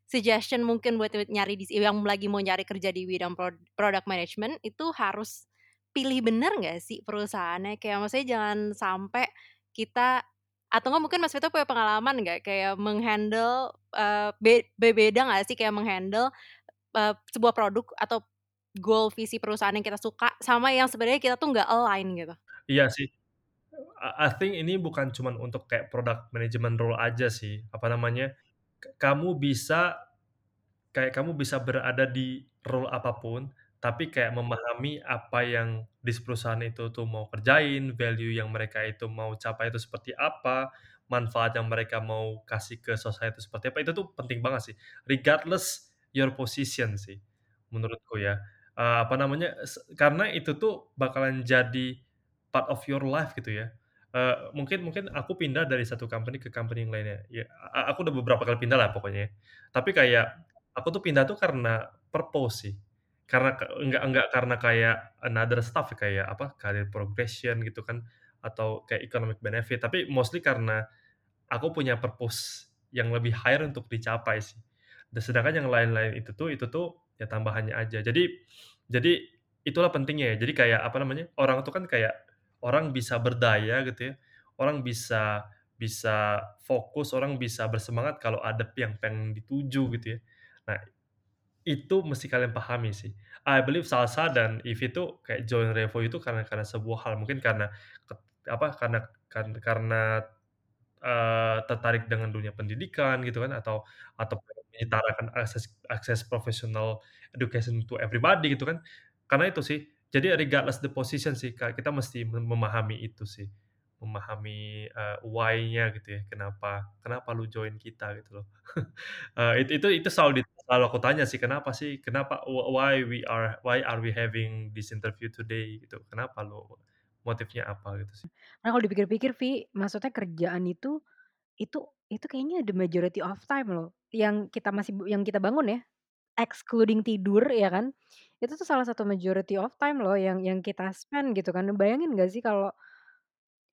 suggestion mungkin buat nyari dis yang lagi mau nyari kerja di bidang prod product management itu harus pilih bener nggak sih perusahaannya? Kayak maksudnya jangan sampai kita atau enggak mungkin Mas Vito punya pengalaman nggak kayak meng-handle, eee, be beda nggak sih kayak meng-handle, eee, sebuah produk atau goal visi perusahaan yang kita suka sama yang sebenarnya kita tuh nggak align gitu? Iya sih. I think ini bukan cuman untuk kayak product management role aja sih, apa namanya, kamu bisa kayak kamu bisa berada di role apa pun, tapi kayak memahami apa yang di perusahaan itu tuh mau kerjain, value yang mereka itu mau capai itu seperti apa, manfaat yang mereka mau kasih ke society seperti apa, itu tuh penting banget sih. Regardless your position sih, menurutku ya. Eee, apa namanya, karena itu tuh bakalan jadi part of your life gitu ya. Eee, mungkin mungkin aku pindah dari satu company ke company yang lainnya, ya aku udah beberapa kali pindah lah pokoknya ya. Tapi kayak aku tuh pindah tuh karena purpose sih. Karena enggak enggak karena kayak another stuff kayak apa, career progression gitu kan, atau kayak economic benefit, tapi mostly karena aku punya purpose yang lebih higher untuk dicapai sih. Dan sedangkan yang lain-lain itu tuh itu tuh ya tambahannya aja. Jadi jadi itulah pentingnya ya. Jadi kayak apa namanya, orang tuh kan kayak orang bisa berdaya gitu ya, orang bisa bisa fokus, orang bisa bersemangat kalau ada yang pengen dituju gitu ya. Nah, itu mesti kalian pahami sih. I believe Salsa dan Eve itu kayak join Revo itu karena karena sebuah hal, mungkin karena apa, karena kan karena, eee, tertarik dengan dunia pendidikan gitu kan atau atau menyetarakan akses akses professional education to everybody gitu kan. Karena itu sih, jadi regardless the position sih kita mesti mem memahami itu sih, memahami, eee, why-nya gitu ya, kenapa kenapa lu join kita gitu loh. Eee, itu itu itu selalu dit selalu aku tanya sih, kenapa sih, kenapa wh why we are why are we having this interview today gitu, kenapa lu, motifnya apa gitu sih. Nah, kalau dipikir-pikir Vi, maksudnya kerjaan itu itu itu kayaknya the majority of time loh, yang kita masih yang kita bangun ya, excluding tidur ya kan, itu tuh salah satu majority of time loh yang yang kita spend gitu kan. Bayangin nggak sih kalau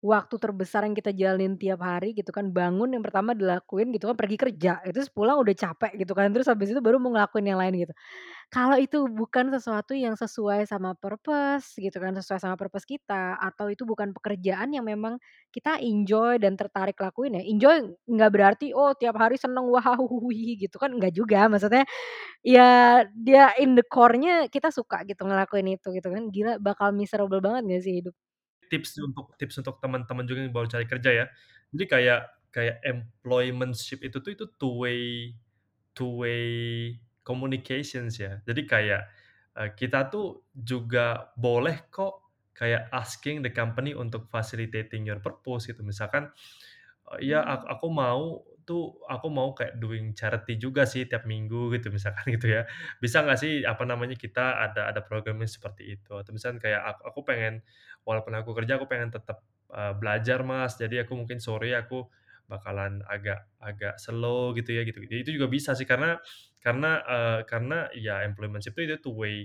waktu terbesar yang kita jalanin tiap hari gitu kan, bangun yang pertama dilakuin gitu kan, pergi kerja, terus pulang udah capek gitu kan, terus habis itu baru mau ngelakuin yang lain gitu. Kalau itu bukan sesuatu yang sesuai sama purpose gitu kan, sesuai sama purpose kita, atau itu bukan pekerjaan yang memang kita enjoy dan tertarik lakuin ya, enjoy nggak berarti, oh tiap hari seneng, wah gitu kan, enggak juga. Maksudnya, ya dia in the core-nya kita suka gitu ngelakuin itu gitu kan, gila bakal miserable banget nggak sih hidup? Tips untuk tips untuk teman-teman juga yang baru cari kerja ya. Jadi kayak kayak employment-ship itu tuh itu two way two way communications ya. Jadi kayak, eee, kita tuh juga boleh kok kayak asking the company untuk facilitating your purpose gitu. Misalkan, eee, ya ak aku mau tuh, aku mau kayak doing charity juga sih tiap minggu gitu, misalkan gitu ya. Bisa nggak sih, apa namanya, kita ada ada programnya seperti itu, atau misalkan kayak ak aku pengen walaupun aku kerja, aku pengen tetap, eee, belajar Mas, jadi aku mungkin sore aku bakalan agak agak slow gitu ya, gitu. Itu juga bisa sih karena karena, eee, karena ya employment-ship itu two way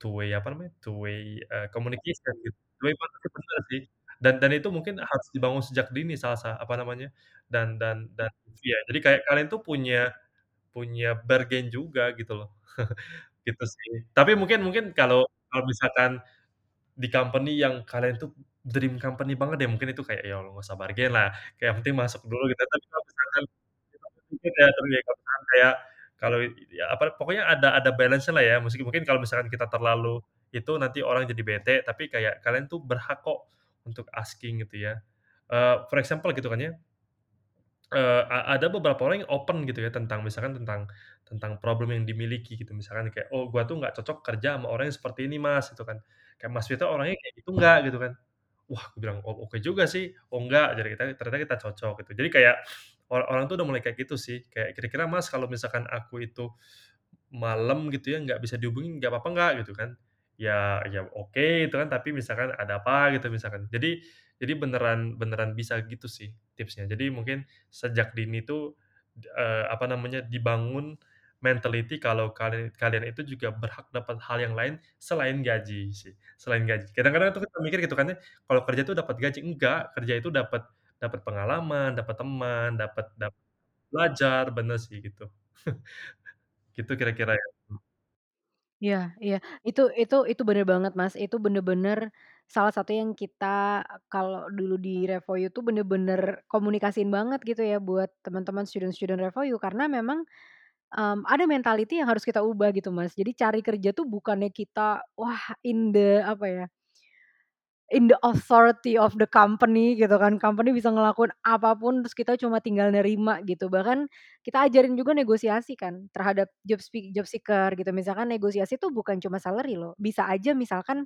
two way apa namanya, two way, eee, communication gitu. Two way bener sih. Dan dan itu mungkin harus dibangun sejak dini salah sa apa namanya, dan dan dan iya, jadi kayak kalian tuh punya punya bargain juga gitu loh. Gitu sih. Tapi mungkin mungkin kalau kalau misalkan di company yang kalian tuh dream company banget ya, mungkin itu kayak, ya nggak usah bargain lah, kayak yang penting masuk dulu gitu. Tapi kalau misalkan kayak kalau ya apa, pokoknya ada ada balance-nya lah ya, meski mungkin kalau misalkan kita terlalu itu nanti orang jadi bete, tapi kayak kalian tuh berhak kok untuk asking gitu ya. Eee, for example gitu kan ya, a ada beberapa orang yang open gitu ya tentang misalkan tentang tentang problem yang dimiliki gitu. Misalkan kayak, "Oh gua tuh nggak cocok kerja sama orang yang seperti ini Mas," gitu kan. Kayak, "Mas Vito orangnya kayak gitu nggak?" Gitu kan. Wah, aku bilang, "Oh oke juga sih." "Oh enggak," jadi kita ternyata kita cocok gitu. Jadi kayak orang orang tuh udah mulai kayak gitu sih, kayak, "Kira-kira Mas kalau misalkan aku itu malam gitu ya, nggak bisa dihubungin, nggak apa-apa nggak?" Gitu kan. Ya ya oke itu kan, tapi misalkan ada apa gitu misalkan. Jadi jadi beneran beneran bisa gitu sih tipsnya. Jadi mungkin sejak dini tuh, eee, apa namanya, dibangun mentality kalau kalian kalian itu juga berhak dapat hal yang lain selain gaji sih, selain gaji. Kadang-kadang tuh kita mikir gitu kan ya, kalau kerja tuh dapat gaji, enggak, kerja itu dapat dapat pengalaman, dapat teman, dapat dapat belajar, bener sih gitu. Gitu kira-kira ya. Hmm. Iya iya, itu itu itu bener banget Mas, itu bener-bener salah satu yang kita kalau dulu di Refoyu tuh bener-bener komunikasiin banget gitu ya buat teman-teman student-student Refoyu karena memang, mmm, ada mentality yang harus kita ubah gitu Mas. Jadi cari kerja tuh bukannya kita, wah in the apa ya in the authority of the company gitu kan, company bisa ngelakuin apa pun terus kita cuma tinggal nerima gitu. Bahkan kita ajarin juga negosiasi kan terhadap job spi job seeker gitu. Misalkan negosiasi tuh bukan cuma salary loh, bisa aja misalkan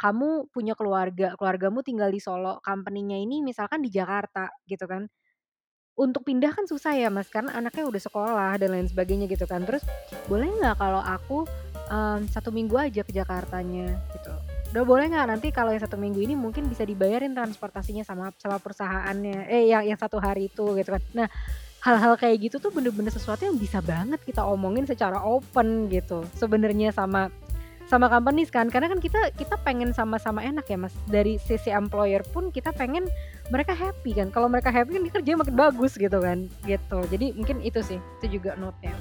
kamu punya keluarga, keluargamu tinggal di Solo, company-nya ini misalkan di Jakarta gitu kan. Untuk pindah kan susah ya Mas, karena anaknya udah sekolah dan lain sebagainya gitu kan. Terus, "Boleh nggak kalau aku, mmm, 1 minggu aja ke Jakartanya?" Gitu. "Udah boleh nggak? Nanti kalau yang 1 minggu ini mungkin bisa dibayarin transportasinya sama sama perusahaannya eh, yang yang 1 hari itu," gitu kan. Nah, hal-hal kayak gitu tuh bener-bener sesuatu yang bisa banget kita omongin secara open gitu sebenarnya sama sama companies kan. Karena kan kita kita pengen sama-sama enak ya Mas, dari sisi employer pun kita pengen mereka happy kan, kalau mereka happy kan kerjanya makin bagus gitu kan, gitu. Jadi mungkin itu sih, itu juga note-nya.